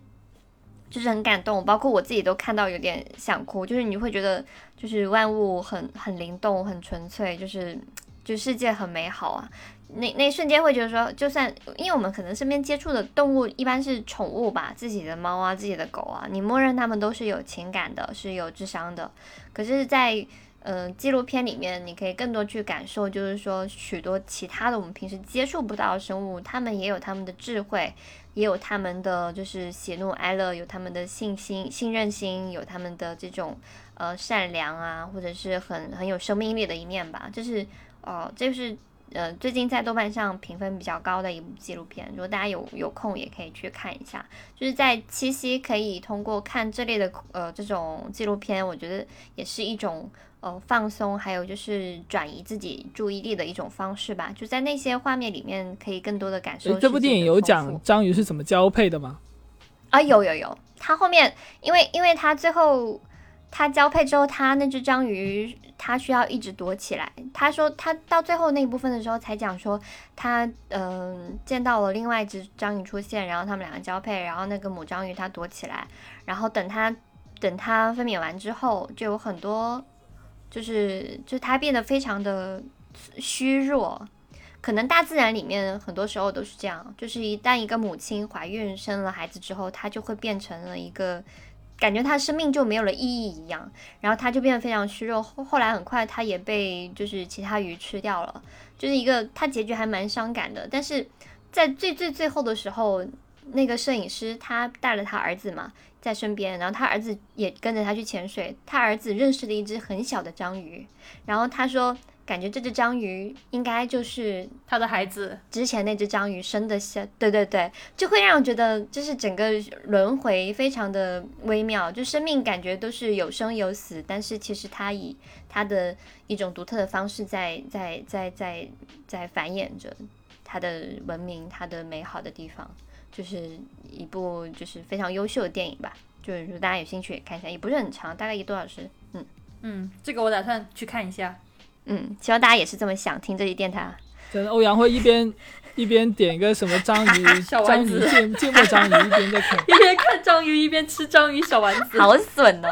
就是很感动，包括我自己都看到有点想哭。就是你会觉得，就是万物很很灵动，很纯粹，就是就世界很美好啊。那那瞬间会觉得说，就算因为我们可能身边接触的动物一般是宠物吧，自己的猫啊，自己的狗啊，你默认它们都是有情感的，是有智商的。可是，在呃，纪录片里面你可以更多去感受，就是说许多其他的我们平时接触不到的生物，它们也有它们的智慧，也有它们的就是喜怒哀乐，有它们的信心、信任心，有它们的这种呃善良啊，或者是很很有生命力的一面吧。就是哦，这是呃最近在豆瓣上评分比较高的一部纪录片，如果大家有有空也可以去看一下。就是在七夕可以通过看这类的呃这种纪录片，我觉得也是一种。呃，放松，还有就是转移自己注意力的一种方式吧。就在那些画面里面，可以更多的感受。这部电影有讲章鱼是怎么交配的吗？啊，有有有。它后面，因为因为它最后它交配之后，它那只章鱼它需要一直躲起来。他说他到最后那一部分的时候才讲说，他嗯见到了另外一只章鱼出现，然后他们两个交配，然后那个母章鱼它躲起来，然后等它等它分娩完之后，就有很多。就是，就它变得非常的虚弱，可能大自然里面很多时候都是这样。就是一旦一个母亲怀孕生了孩子之后，它就会变成了一个感觉，他生命就没有了意义一样。然后他就变得非常虚弱。后后来很快，他也被就是其他鱼吃掉了。就是一个他结局还蛮伤感的。但是在最最最后的时候，那个摄影师他带了他儿子嘛。在身边，然后他儿子也跟着他去潜水。他儿子认识了一只很小的章鱼，然后他说，感觉这只章鱼应该就是他的孩子。之前那只章鱼生的小，对对对，就会让我觉得，就是整个轮回非常的微妙，就生命感觉都是有生有死，但是其实它以它的一种独特的方式在在在在在繁衍着它的文明，它的美好的地方。就是一部就是非常优秀的电影吧，就是如果大家有兴趣也看一下，也不是很长，大概一个多小时。嗯嗯，这个我打算去看一下。嗯，希望大家也是这么想听这期电台。真的，欧阳会一边 一边点一个什么章鱼 小丸子，芥芥末章鱼，一边在看，一边看章鱼一边吃章鱼小丸子，好损呢。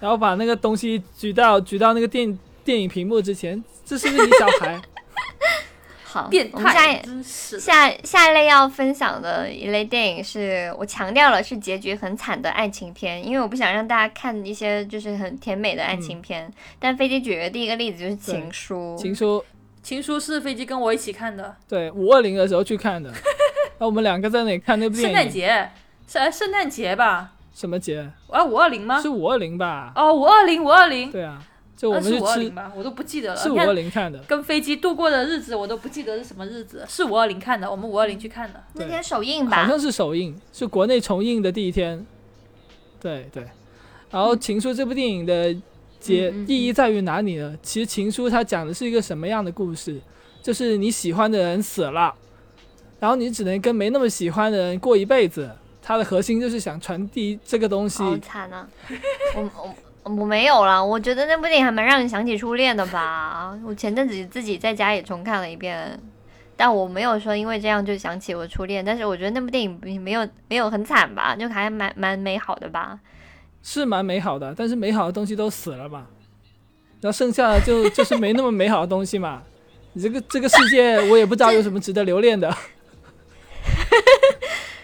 然后把那个东西举到举到那个电电影屏幕之前，这是不是你小孩？好，变态，下下一类要分享的一类电影是我强调了是结局很惨的爱情片，因为我不想让大家看一些就是很甜美的爱情片。但飞机举的第一个例子就是《情书》，情书，情书是飞机跟我一起看的，对，五二零的时候去看的。那我们两个在那里看那部电影，圣诞节是哎，圣诞节吧？什么节？啊，五二零吗？是五二零吧？哦，五二零，五二零，对啊。就我们是五二零吧，我都不记得了。是五二零看的，跟飞机度过的日子我都不记得是什么日子。是五二零看的，我们五二零去看的。那天首映吧？好像是首映，是国内重映的第一天。对对。然后《情书》这部电影的结意义在于哪里呢？其实《情书》它讲的是一个什么样的故事？就是你喜欢的人死了，然后你只能跟没那么喜欢的人过一辈子。它的核心就是想传递这个东西。好惨啊！我 我。我没有啦，我觉得那部电影还蛮让人想起初恋的吧。我前阵子自己在家也重看了一遍，但我没有说因为这样就想起我初恋。但是我觉得那部电影没有没有很惨吧，就还蛮蛮美好的吧。是蛮美好的，但是美好的东西都死了嘛，然后剩下的就就是没那么美好的东西嘛。你这个这个世界，我也不知道有什么值得留恋的。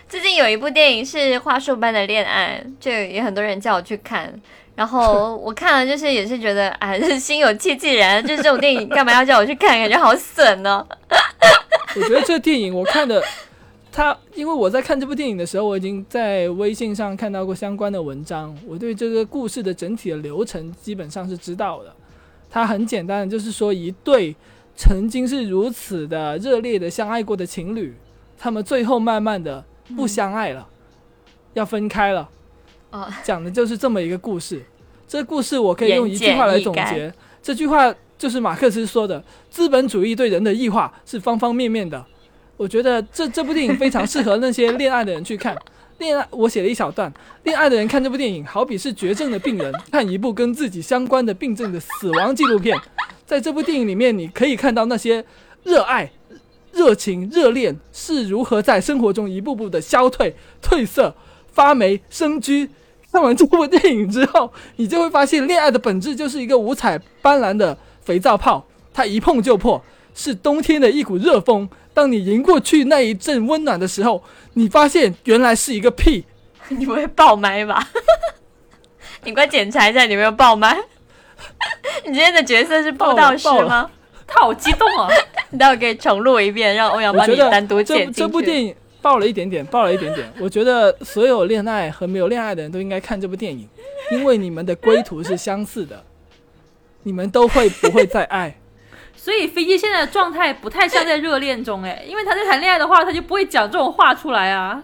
最近有一部电影是《花束般的恋爱》，就也很多人叫我去看。然后我看了，就是也是觉得，哎，心有戚戚然。就是这种电影，干嘛要叫我去看？感觉好损呢。我觉得这电影我看的，他因为我在看这部电影的时候，我已经在微信上看到过相关的文章，我对这个故事的整体的流程基本上是知道的。它很简单，就是说一对曾经是如此的热烈的相爱过的情侣，他们最后慢慢的不相爱了，要分开了。讲的就是这么一个故事。这故事我可以用一句话来总结，这句话就是马克思说的：“资本主义对人的异化是方方面面的。”我觉得这这部电影非常适合那些恋爱的人去看。恋爱，我写了一小段：恋爱的人看这部电影，好比是绝症的病人看一部跟自己相关的病症的死亡纪录片。在这部电影里面，你可以看到那些热爱、热情、热恋是如何在生活中一步步的消退、褪色、发霉、生居。看完这部电影之后，你就会发现，恋爱的本质就是一个五彩斑斓的肥皂泡，它一碰就破，是冬天的一股热风。当你迎过去那一阵温暖的时候，你发现原来是一个屁。你不会爆麦吧？你快检查一下，你没有爆麦。你今天的角色是布道师吗？他好激动啊！你待会可以重录一遍，让欧阳帮你单独剪进去。这部电影爆了一点点，爆了一点点。我觉得所有恋爱和没有恋爱的人都应该看这部电影，因为你们的归途是相似的，你们都会不会再爱。所以飞机现在的状态不太像在热恋中哎，因为他在谈恋爱的话，他就不会讲这种话出来啊。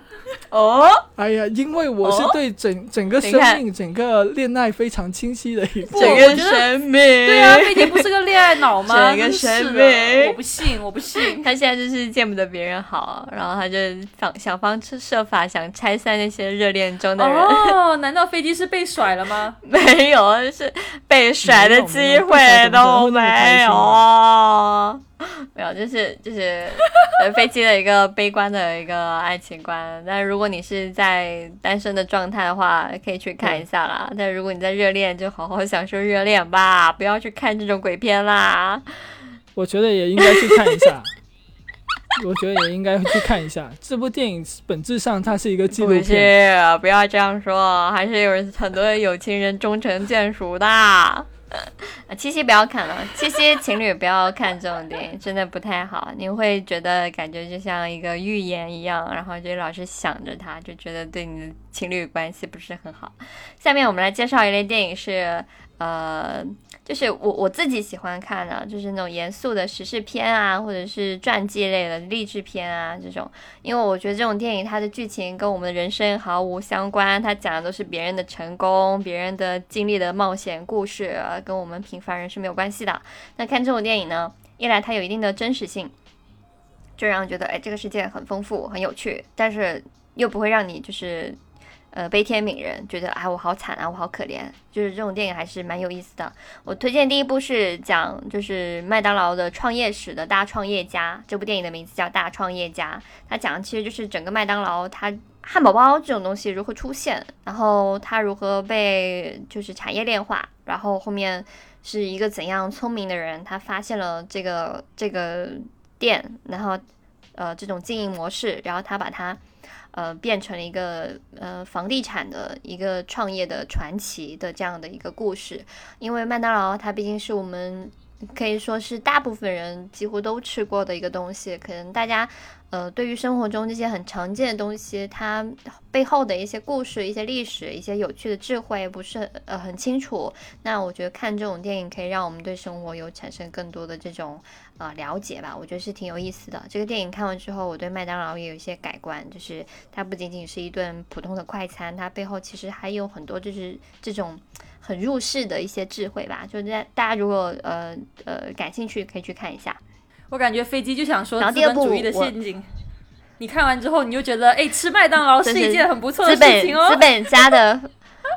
哦，哎呀，因为我是哦对整、整个生命、整个恋爱非常清晰的一个。整个生命，对啊，飞机不是个恋爱脑吗？整个生命我不信，我不信。他现在就是见不得别人好，然后他就想想方设法想拆散那些热恋中的人。哦，难道飞机是被甩了吗？没有，是被甩的机会都没心有。没有，就是就是呃飞机的一个 悲观的一个爱情观。但如果你是在单身的状态的话，可以去看一下啦。但如果你在热恋，就好好享受热恋吧，不要去看这种鬼片啦。我觉得也应该去看一下。我觉得也应该去看一下这部电影，本质上它是一个纪录不片。是，不要这样说，还是有很多有情人终成眷属的。七夕不要看了，七夕情侣不要看这种电影，真的不太好。你会觉得感觉就像一个预言一样，然后就老是想着他，就觉得对你的情侣关系不是很好。下面我们来介绍一类电影是，呃，就是我我自己喜欢看的，就是那种严肃的时事片啊，或者是传记类的励志片啊这种。因为我觉得这种电影它的剧情跟我们的人生毫无相关，它讲的都是别人的成功、别人的经历的冒险故事，跟我们平凡人是没有关系的。那看这种电影呢，一来它有一定的真实性，就让人觉得哎这个世界很丰富、很有趣，但是又不会让你就是。呃，悲天悯人，觉得啊，我好惨啊，我好可怜，就是这种电影还是蛮有意思的。我推荐第一部是讲就是麦当劳的创业史的《大创业家》，这部电影的名字叫《大创业家》，它讲的其实就是整个麦当劳它汉堡包这种东西如何出现，然后它如何被就是产业链化，然后后面是一个怎样聪明的人，他发现了这个这个店，然后呃这种经营模式，然后他把它。呃，变成了一个呃房地产的一个创业的传奇的这样的一个故事，因为麦当劳它毕竟是我们可以说是大部分人几乎都吃过的一个东西，可能大家呃对于生活中这些很常见的东西，它背后的一些故事、一些历史、一些有趣的智慧不是呃很清楚。那我觉得看这种电影可以让我们对生活有产生更多的这种呃了解吧，我觉得是挺有意思的。这个电影看完之后，我对麦当劳也有一些改观，就是它不仅仅是一顿普通的快餐，它背后其实还有很多就是这种。很入世的一些智慧吧，就在大家如果呃呃感兴趣，可以去看一下。我感觉飞机就想说资本主义的陷阱。你看完之后，你就觉得，哎，吃麦当劳是一件很不错的事情哦资。本家的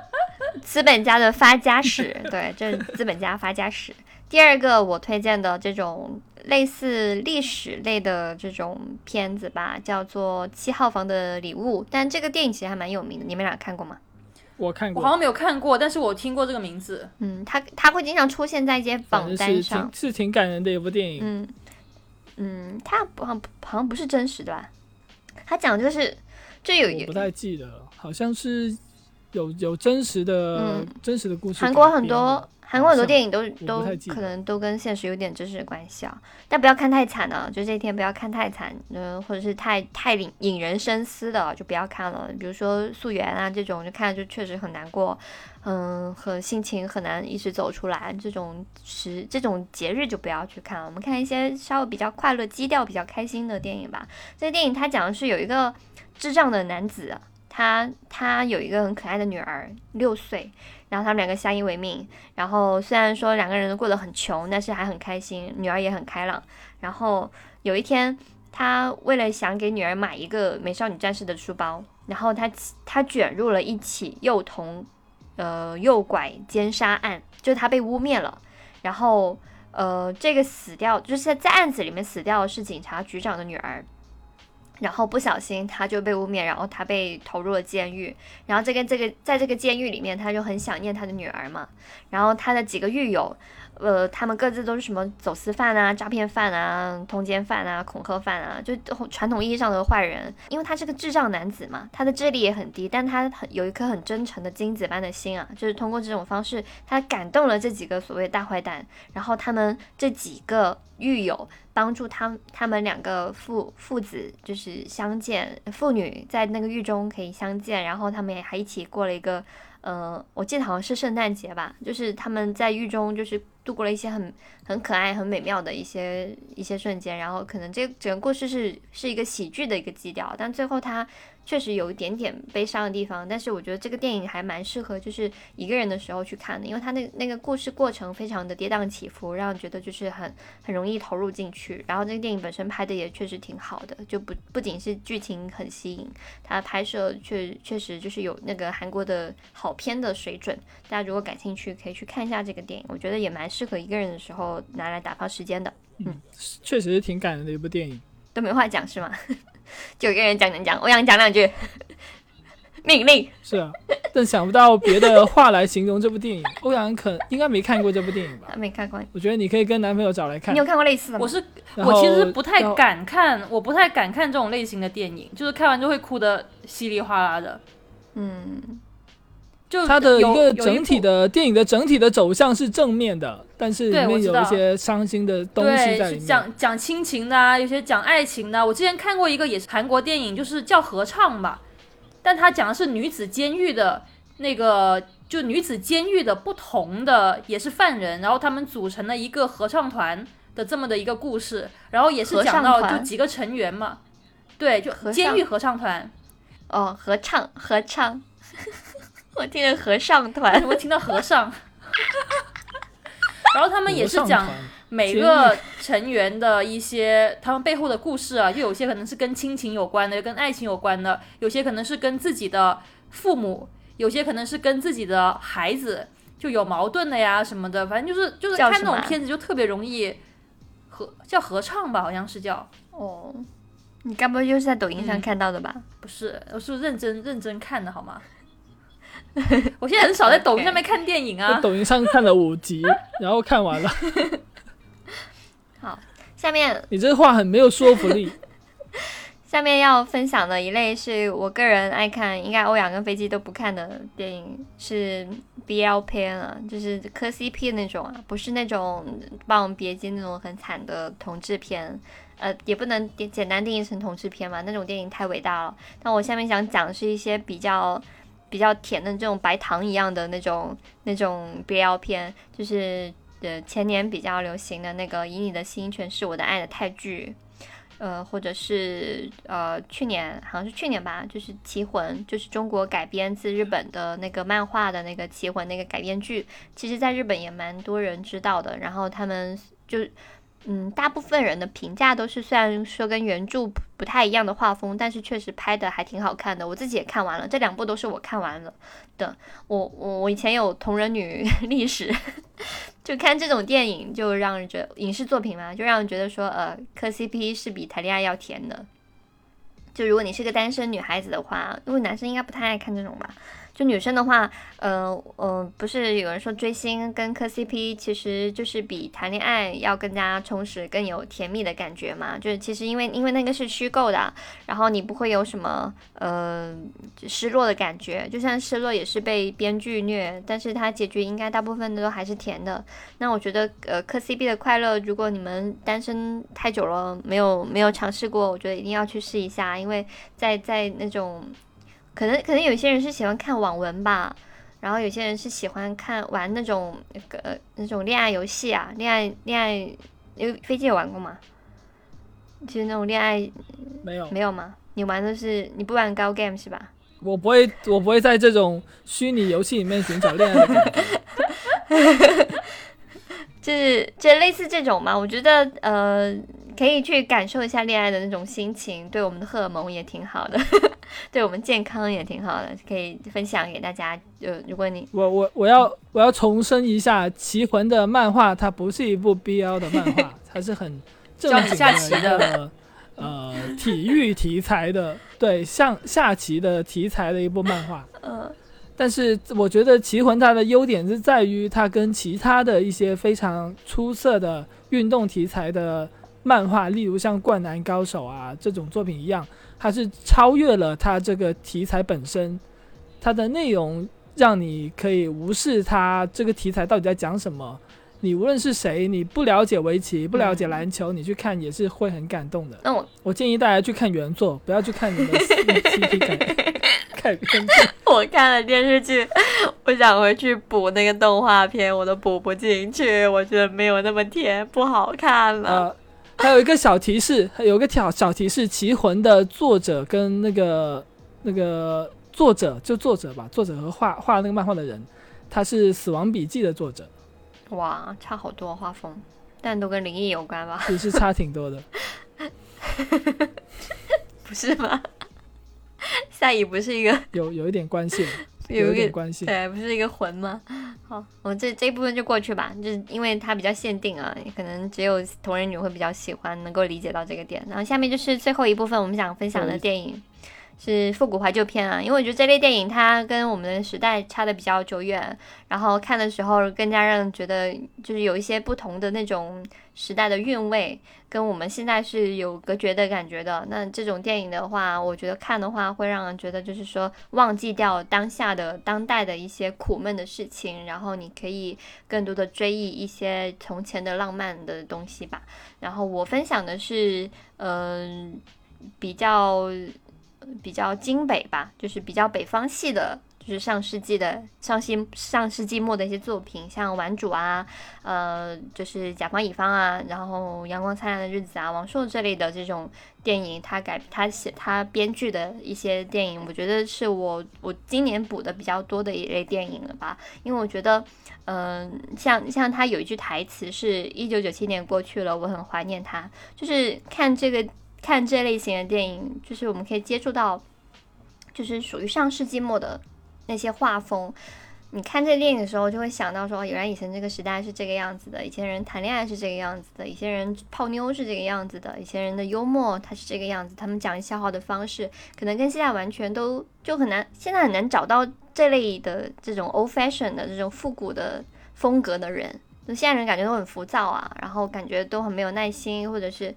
资本家的发家史，对，这是资本家发家史。第二个我推荐的这种类似历史类的这种片子吧，叫做《七号房的礼物》，但这个电影其实还蛮有名的，你们俩看过吗？我看过，我好像没有看过，但是我听过这个名字。嗯，他他会经常出现在一些榜单上挺。是挺感人的一部电影。嗯嗯，他不好像好像不是真实的吧？他讲的就是就有有我不太记得了，好像是有有真实的、嗯真实的故事韩。国很多韩国很多电影都都可能都跟现实有点真实的关系啊，但不要看太惨了，就这一天不要看太惨，嗯、或者是太太引引人深思的就不要看了。比如说素媛啊这种，就看着就确实很难过，嗯，和心情很难一直走出来。这种时这种节日就不要去看了，我们看一些稍微比较快乐、基调比较开心的电影吧。这个电影它讲的是有一个智障的男子，他他有一个很可爱的女儿，六岁。然后他们两个相依为命，然后虽然说两个人都过得很穷，但是还很开心，女儿也很开朗。然后有一天，他为了想给女儿买一个美少女战士的书包，然后他他卷入了一起幼童呃诱拐奸杀案，就是他被污蔑了。然后呃，这个死掉就是在案子里面死掉的是警察局长的女儿。然后不小心他就被污蔑，然后他被投入了监狱。然后这个这个在这个监狱里面，他就很想念他的女儿嘛。然后他的几个狱友。呃，他们各自都是什么走私犯啊、诈骗犯啊、通奸犯啊、恐吓犯啊，就传统意义上的坏人。因为他是个智障男子嘛，他的智力也很低，但他很有一颗很真诚的金子般的心啊，就是通过这种方式，他感动了这几个所谓大坏蛋，然后他们这几个狱友帮助他他们两个父父子就是相见，父女在那个狱中可以相见，然后他们也还一起过了一个。呃，我记得好像是圣诞节吧，就是他们在狱中就是度过了一些很很可爱、很美妙的一些一些瞬间，然后可能这整个故事是是一个喜剧的一个基调，但最后他。确实有一点点悲伤的地方，但是我觉得这个电影还蛮适合就是一个人的时候去看的，因为它那那个故事过程非常的跌宕起伏，让人觉得就是很很容易投入进去。然后这个电影本身拍的也确实挺好的，就不不仅是剧情很吸引，它拍摄确确实就是有那个韩国的好片的水准。大家如果感兴趣，可以去看一下这个电影，我觉得也蛮适合一个人的时候拿来打发时间的。嗯，确实是挺感人的一部电影。都没话讲是吗？就一个人讲讲讲，欧阳讲两句，命令是啊，但想不到别的话来形容这部电影。欧阳可应该没看过这部电影吧？他没看过。我觉得你可以跟男朋友找来看。你有看过类似的吗？我是我其实不太敢看，我不太敢看这种类型的电影，就是看完就会哭的稀里哗啦的。嗯。就它的一个整体的电影的整体的走向是正面的，但是里面有一些伤心的东西在里面。讲讲亲情的啊，有些讲爱情的。我之前看过一个也是韩国电影，就是叫《合唱》吧，但它讲的是女子监狱的那个，就女子监狱的不同的也是犯人，然后他们组成了一个合唱团的这么的一个故事，然后也是讲到就几个成员嘛，对，就监狱合唱团。哦，合唱，合唱。我听着合唱团，我听到和尚，然后他们也是讲每个成员的一些他们背后的故事啊，就有些可能是跟亲情有关的，跟爱情有关的，有些可能是跟自己的父母，有些可能是跟自己的孩子就有矛盾的呀什么的，反正就是就是看那种片子就特别容易合叫合唱吧，好像是叫哦，你该不会又是在抖音上看到的吧？不是，我是认真认真看的好吗？我现在很少在抖音上面看电影啊。抖音上看了五集，然后看完了。好，下面你这话很没有说服力。下面要分享的一类是我个人爱看，应该欧阳跟飞机都不看的电影，是 BL 片啊，就是磕 CP 的那种啊，不是那种《霸王别姬》那种很惨的同志片，呃，也不能简单定义成同志片嘛，那种电影太伟大了。但我下面想讲的是一些比较。比较甜的这种白糖一样的那种那种 BL 片，就是呃前年比较流行的那个《以你的心诠释我的爱》的泰剧，呃或者是呃去年好像是去年吧，就是《棋魂》，就是中国改编自日本的那个漫画的那个《棋魂》那个改编剧，其实在日本也蛮多人知道的，然后他们就。嗯，大部分人的评价都是，虽然说跟原著不太一样的画风，但是确实拍的还挺好看的。我自己也看完了，这两部都是我看完了的。我我我以前有同人女 历史，就看这种电影就让人觉得影视作品嘛，就让人觉得说，呃，磕 CP 是比谈恋爱要甜的。就如果你是个单身女孩子的话，因为男生应该不太爱看这种吧。就女生的话，嗯嗯，不是有人说追星跟磕 CP 其实就是比谈恋爱要更加充实、更有甜蜜的感觉嘛？就是其实因为因为那个是虚构的，然后你不会有什么呃失落的感觉，就算失落也是被编剧虐，但是它结局应该大部分都还是甜的。那我觉得呃磕 CP 的快乐，如果你们单身太久了没有没有尝试过，我觉得一定要去试一下，因为在在那种。可能可能有些人是喜欢看网文吧，然后有些人是喜欢看玩那种那个那种恋爱游戏啊，恋爱恋爱，因为飞机有玩过吗？就是那种恋爱没有没有吗？你玩的是你不玩高 game 是吧？我不会我不会在这种虚拟游戏里面寻找恋爱的感觉，就是就类似这种嘛，我觉得呃。可以去感受一下恋爱的那种心情，对我们的荷尔蒙也挺好的，对我们健康也挺好的，可以分享给大家。就如果你我我我要我要重申一下，《棋魂》的漫画它不是一部 BL 的漫画，它是很正经的呃体育题材的，对，像下棋的题材的一部漫画。嗯但是我觉得《棋魂》它的优点是在于它跟其他的一些非常出色的运动题材的漫画，例如像《灌篮高手》啊这种作品一样，它是超越了它这个题材本身，它的内容让你可以无视它这个题材到底在讲什么。你无论是谁，你不了解围棋，不了解篮球，你去看也是会很感动的。那我我建议大家去看原作，不要去看你们 CP 改改编剧。我看了电视剧，我想回去补那个动画片，我都补不进去，我觉得没有那么甜，不好看了。呃，还有一个小提示，有个小小提示，《棋魂》的作者跟那个那个作者就作者吧，作者和画画那个漫画的人，他是《死亡笔记》的作者，哇，差好多画风，但都跟灵异有关吧？也是差挺多的。不是吗？夏雨不是一个有有一点关系，有一个一点关系。对，不是一个魂吗？好，我这这一部分就过去吧，就是因为它比较限定啊，可能只有同人女会比较喜欢，能够理解到这个点。然后下面就是最后一部分，我们想分享的电影是复古怀旧片啊，因为我觉得这类电影它跟我们的时代差的比较久远，然后看的时候更加让人觉得就是有一些不同的那种时代的韵味，跟我们现在是有隔绝的感觉的。那这种电影的话，我觉得看的话会让人觉得就是说忘记掉当下的当代的一些苦闷的事情，然后你可以更多的追忆一些从前的浪漫的东西吧。然后我分享的是，嗯、比较比较京北吧，就是比较北方系的。就是上世纪的上新上世纪末的一些作品，像《顽主》啊，呃，就是甲方乙方啊，然后《阳光灿烂的日子》啊，王朔这类的这种电影，他改他写他编剧的一些电影，我觉得是我我今年补的比较多的一类电影了吧。因为我觉得，嗯、像像他有一句台词是“一九九七年过去了，我很怀念他”，就是看这个看这类型的电影，就是我们可以接触到，就是属于上世纪末的那些画风。你看这电影的时候，就会想到说，原来以前这个时代是这个样子的，以前人谈恋爱是这个样子的，以前人泡妞是这个样子的，以前人的幽默他是这个样子，他们讲笑话的方式可能跟现在完全都就很难，现在很难找到这类的这种 old fashion 的这种复古的风格的人。就现在人感觉都很浮躁啊，然后感觉都很没有耐心，或者是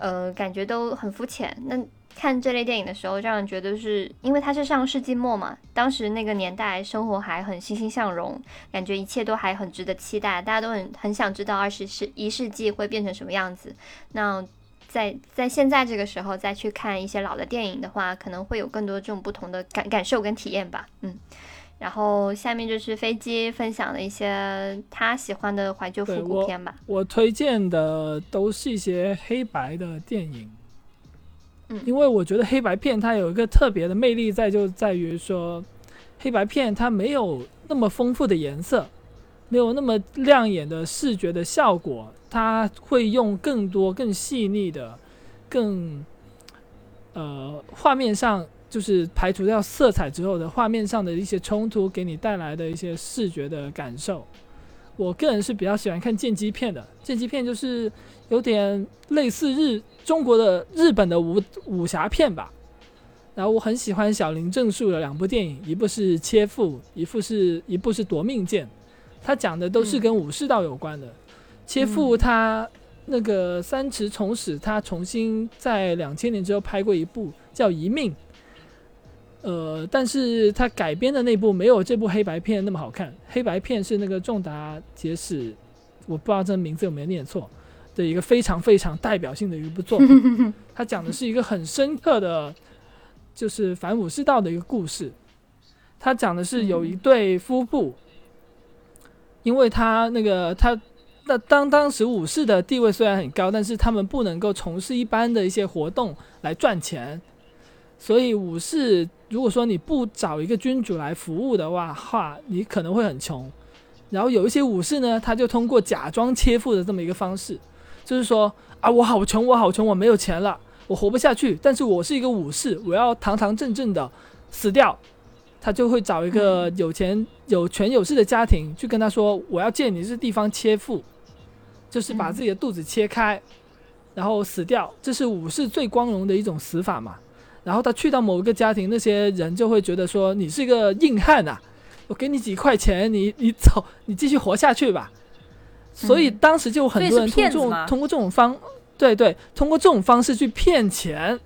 呃感觉都很肤浅。那看这类电影的时候，让人觉得是因为它是上世纪末嘛，当时那个年代生活还很欣欣向荣，感觉一切都还很值得期待，大家都很很想知道二十世一世纪会变成什么样子。那在在现在这个时候再去看一些老的电影的话，可能会有更多这种不同的感感受跟体验吧。嗯，然后下面就是飞机分享的一些他喜欢的怀旧复古片吧。我推荐的都是一些黑白的电影，嗯因为我觉得黑白片它有一个特别的魅力在，就在于说，黑白片它没有那么丰富的颜色，没有那么亮眼的视觉的效果，它会用更多、更细腻的、更呃画面上。就是排除掉色彩之后的画面上的一些冲突，给你带来的一些视觉的感受。我个人是比较喜欢看剑击片的，剑击片就是有点类似日中国的日本的武武侠片吧。然后我很喜欢小林正树的两部电影，一部是《切腹》，一部是一部是《夺命剑》，他讲的都是跟武士道有关的。切腹他那个三池崇史他重新在两千年之后拍过一部叫《一命》，呃，但是他改编的那部没有这部黑白片那么好看。黑白片是那个仲达杰史，我不知道这名字有没有念错的一个非常非常代表性的一部作品。他讲的是一个很深刻的，就是反武士道的一个故事。他讲的是有一对夫妇，因为他那个他那当当时武士的地位虽然很高，但是他们不能够从事一般的一些活动来赚钱，所以武士如果说你不找一个君主来服务的话，话你可能会很穷。然后有一些武士呢，他就通过假装切腹的这么一个方式，就是说啊，我好穷，我好穷，我没有钱了，我活不下去，但是我是一个武士，我要堂堂正正的死掉。他就会找一个有钱、有权有势的家庭去跟他说，我要借你这地方切腹，就是把自己的肚子切开，然后死掉，这是武士最光荣的一种死法嘛。然后他去到某一个家庭，那些人就会觉得说你是一个硬汉啊，我给你几块钱，你你走，你继续活下去吧。所以当时就很多人通过这种通过这种方，对对，通过这种方式去骗钱。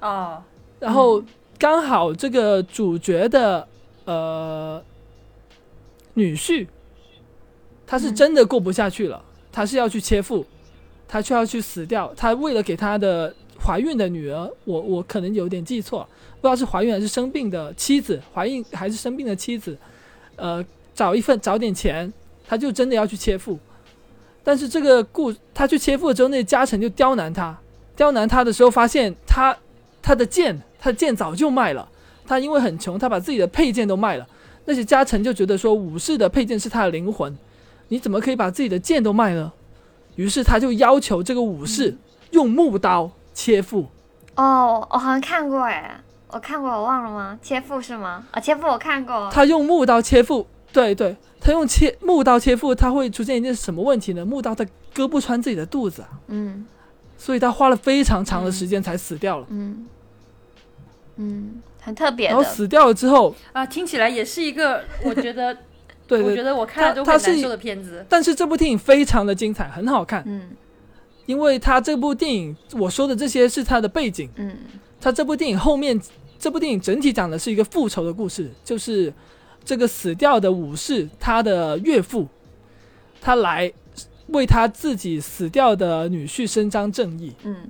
哦，然后刚好这个主角的呃女婿，他是真的过不下去了，他是要去切腹，他却要去死掉。他为了给他的怀孕的女儿，我我可能有点记错，不知道是怀孕还是生病的妻子，怀孕还是生病的妻子，呃，找一份找点钱，他就真的要去切腹。但是这个故他去切腹之后，那家臣就刁难他，刁难他的时候发现他。他的剑，他的剑早就卖了。他因为很穷，他把自己的配件都卖了。那些家臣就觉得说，武士的配件是他的灵魂，你怎么可以把自己的剑都卖了？于是他就要求这个武士用木刀切腹。哦，我好像看过哎，我看过，我忘了吗？切腹是吗？啊，切腹我看过。他用木刀切腹，对对，他用切木刀切腹，他会出现一件什么问题呢？木刀他割不穿自己的肚子。嗯。所以他花了非常长的时间才死掉了。嗯，嗯，很特别。然后死掉了之后啊，听起来也是一个我觉得，对，我觉得我看了都很难受的片子。但是这部电影非常的精彩，很好看。嗯，因为他这部电影我说的这些是他的背景。嗯，他这部电影后面，这部电影整体讲的是一个复仇的故事，就是这个死掉的武士他的岳父，他来。为他自己死掉的女婿伸张正义，嗯，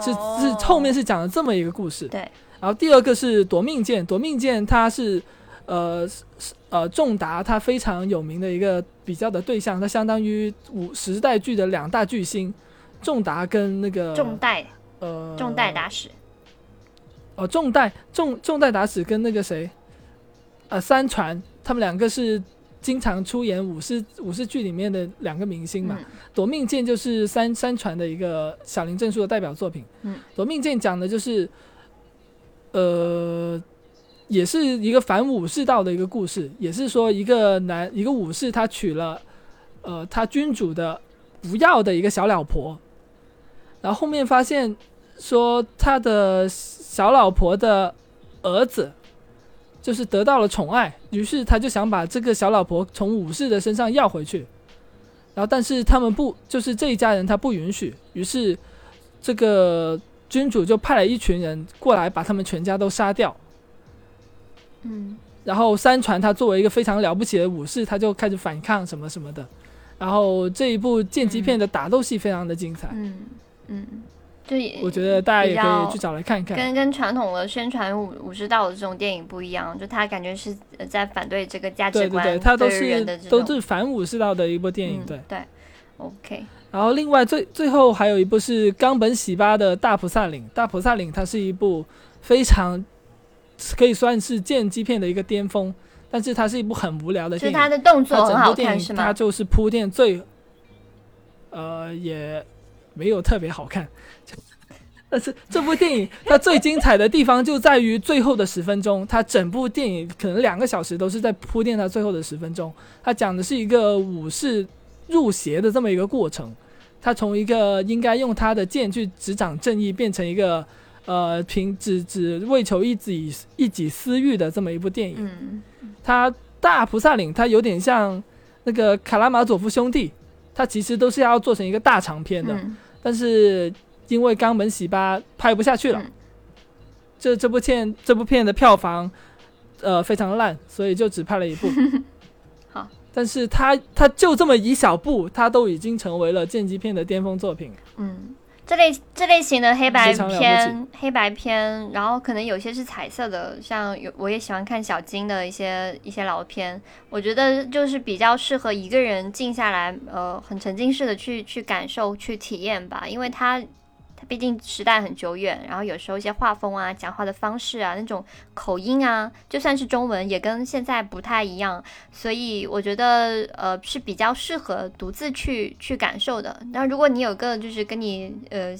是是后面是讲了这么一个故事，对。然后第二个是夺命剑，夺命剑它是呃呃仲达他非常有名的一个比较的对象，他相当于五时代剧的两大巨星，仲达跟那个仲代，呃仲代达史，哦仲代仲仲代达史跟那个谁，呃三传他们两个是。经常出演武士武士剧里面的两个明星嘛，夺命剑就是三三传的一个小林正树的代表作品。嗯，夺命剑讲的就是，呃，也是一个反武士道的一个故事，也是说一个男一个武士他娶了，呃，他君主的不要的一个小老婆，然后后面发现说他的小老婆的儿子。就是得到了宠爱，于是他就想把这个小老婆从武士的身上要回去，然后但是他们不，就是这一家人他不允许，于是这个君主就派了一群人过来把他们全家都杀掉。嗯，然后三传他作为一个非常了不起的武士，他就开始反抗什么什么的，然后这一部剑击片的打斗戏非常的精彩。嗯嗯。就我觉得大家也可以去找来看看，跟跟传统的宣传武武士道的这种电影不一样，就他感觉是在反对这个价值观，对对对，他都是都是反武士道的一部电影，对对，OK。然后另外最最后还有一部是冈本喜八的大菩萨岭，大菩萨岭它是一部非常可以算是剑击片的一个巅峰，但是它是一部很无聊的电影，它的动作很好看是吗？它就是铺垫最，呃也。没有特别好看，但是这部电影它最精彩的地方就在于最后的十分钟。它整部电影可能两个小时都是在铺垫它最后的十分钟。它讲的是一个武士入邪的这么一个过程。他从一个应该用他的剑去执掌正义，变成一个呃凭只只为求一己一己私欲的这么一部电影。嗯，他大菩萨岭，它有点像那个卡拉马佐夫兄弟。它其实都是要做成一个大长片的，但是因为冈本喜八拍不下去了，这这部片这部片的票房呃非常烂，所以就只拍了一部。好，但是他他就这么一小部，他都已经成为了剑击片的巅峰作品。嗯。这类这类型的黑白片，黑白片，然后可能有些是彩色的，像有我也喜欢看小金的一些一些老片，我觉得就是比较适合一个人静下来，呃，很沉浸式的去去感受、去体验吧，因为它。毕竟时代很久远，然后有时候一些画风啊、讲话的方式啊、那种口音啊，就算是中文也跟现在不太一样，所以我觉得呃是比较适合独自去去感受的。那如果你有个就是跟你呃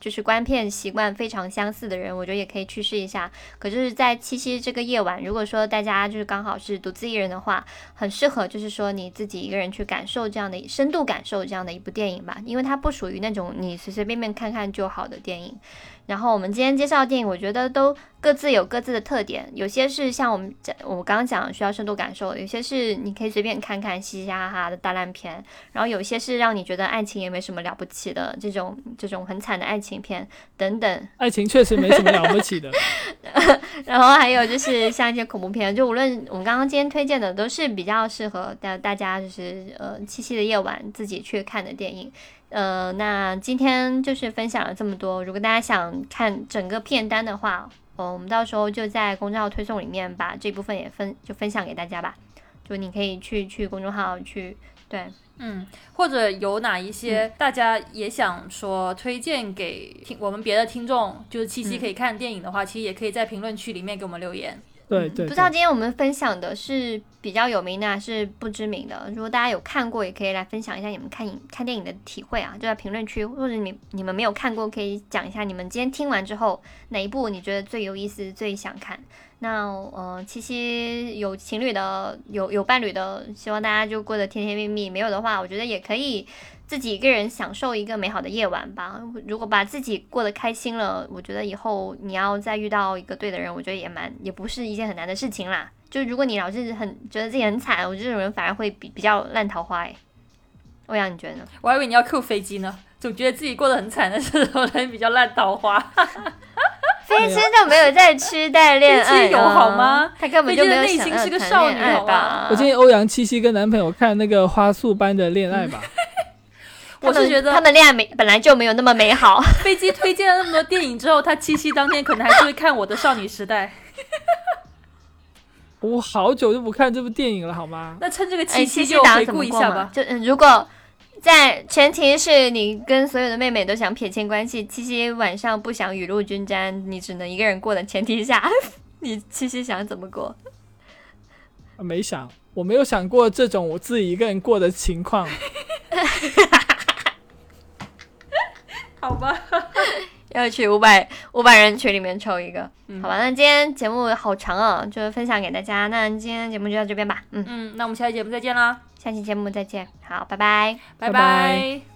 就是观片习惯非常相似的人，我觉得也可以去试一下。可就是在七夕这个夜晚，如果说大家就是刚好是独自一人的话，很适合就是说你自己一个人去感受这样的深度感受这样的一部电影吧，因为它不属于那种你随随便便看看就好的电影。然后我们今天介绍的电影，我觉得都各自有各自的特点，有些是像我们讲我刚刚讲需要深度感受，有些是你可以随便看看嘻嘻哈哈的大烂片，然后有些是让你觉得爱情也没什么了不起的这种这种很惨的爱情片等等。爱情确实没什么了不起的。然后还有就是像一些恐怖片，就无论我们刚刚今天推荐的，都是比较适合大大家就是呃七夕的夜晚自己去看的电影。呃，那今天就是分享了这么多。如果大家想看整个片单的话，呃，我们到时候就在公众号推送里面把这部分也分就分享给大家吧。就你可以去去公众号去对，嗯，或者有哪一些大家也想说推荐给听我们别的听众，就是七夕可以看电影的话，其实也可以在评论区里面给我们留言。对对，不知道今天我们分享的是比较有名的还是不知名的？如果大家有看过，也可以来分享一下你们看影看电影的体会啊，就在评论区，或者你你们没有看过，可以讲一下你们今天听完之后哪一部你觉得最有意思、最想看。那呃，七夕有情侣的，有有伴侣的，希望大家就过得甜甜蜜蜜；没有的话，我觉得也可以。自己一个人享受一个美好的夜晚吧。如果把自己过得开心了，我觉得以后你要再遇到一个对的人，我觉得也蛮也不是一件很难的事情啦。就如果你老是很觉得自己很惨，我这种人反而会比比较烂桃花哎。欧阳，你觉得呢？我还以为你要扣飞机呢，总觉得自己过得很惨的这种人比较烂桃花。飞机都没有在期待恋爱，有好吗？他根本就没有想是个少女，好吧？我建议欧阳七夕跟男朋友看那个花束般的恋爱吧。我是觉得他们恋爱没本来就没有那么美好。飞机推荐了那么多电影之后，他七夕当天可能还是会看我的少女时代。我好久就不看这部电影了，好吗？那趁这个七夕就回顾一下吧。就如果在前提是你跟所有的妹妹都想撇清关系，七夕晚上不想雨露均沾，你只能一个人过的前提下，你七夕想怎么过？没想，我没有想过这种我自己一个人过的情况。好吧，要去五百五百人群里面抽一个，好吧。那今天节目好长啊，就分享给大家。那今天节目就到这边吧。嗯嗯，那我们下期节目再见啦，下期节目再见。好，拜拜，拜拜。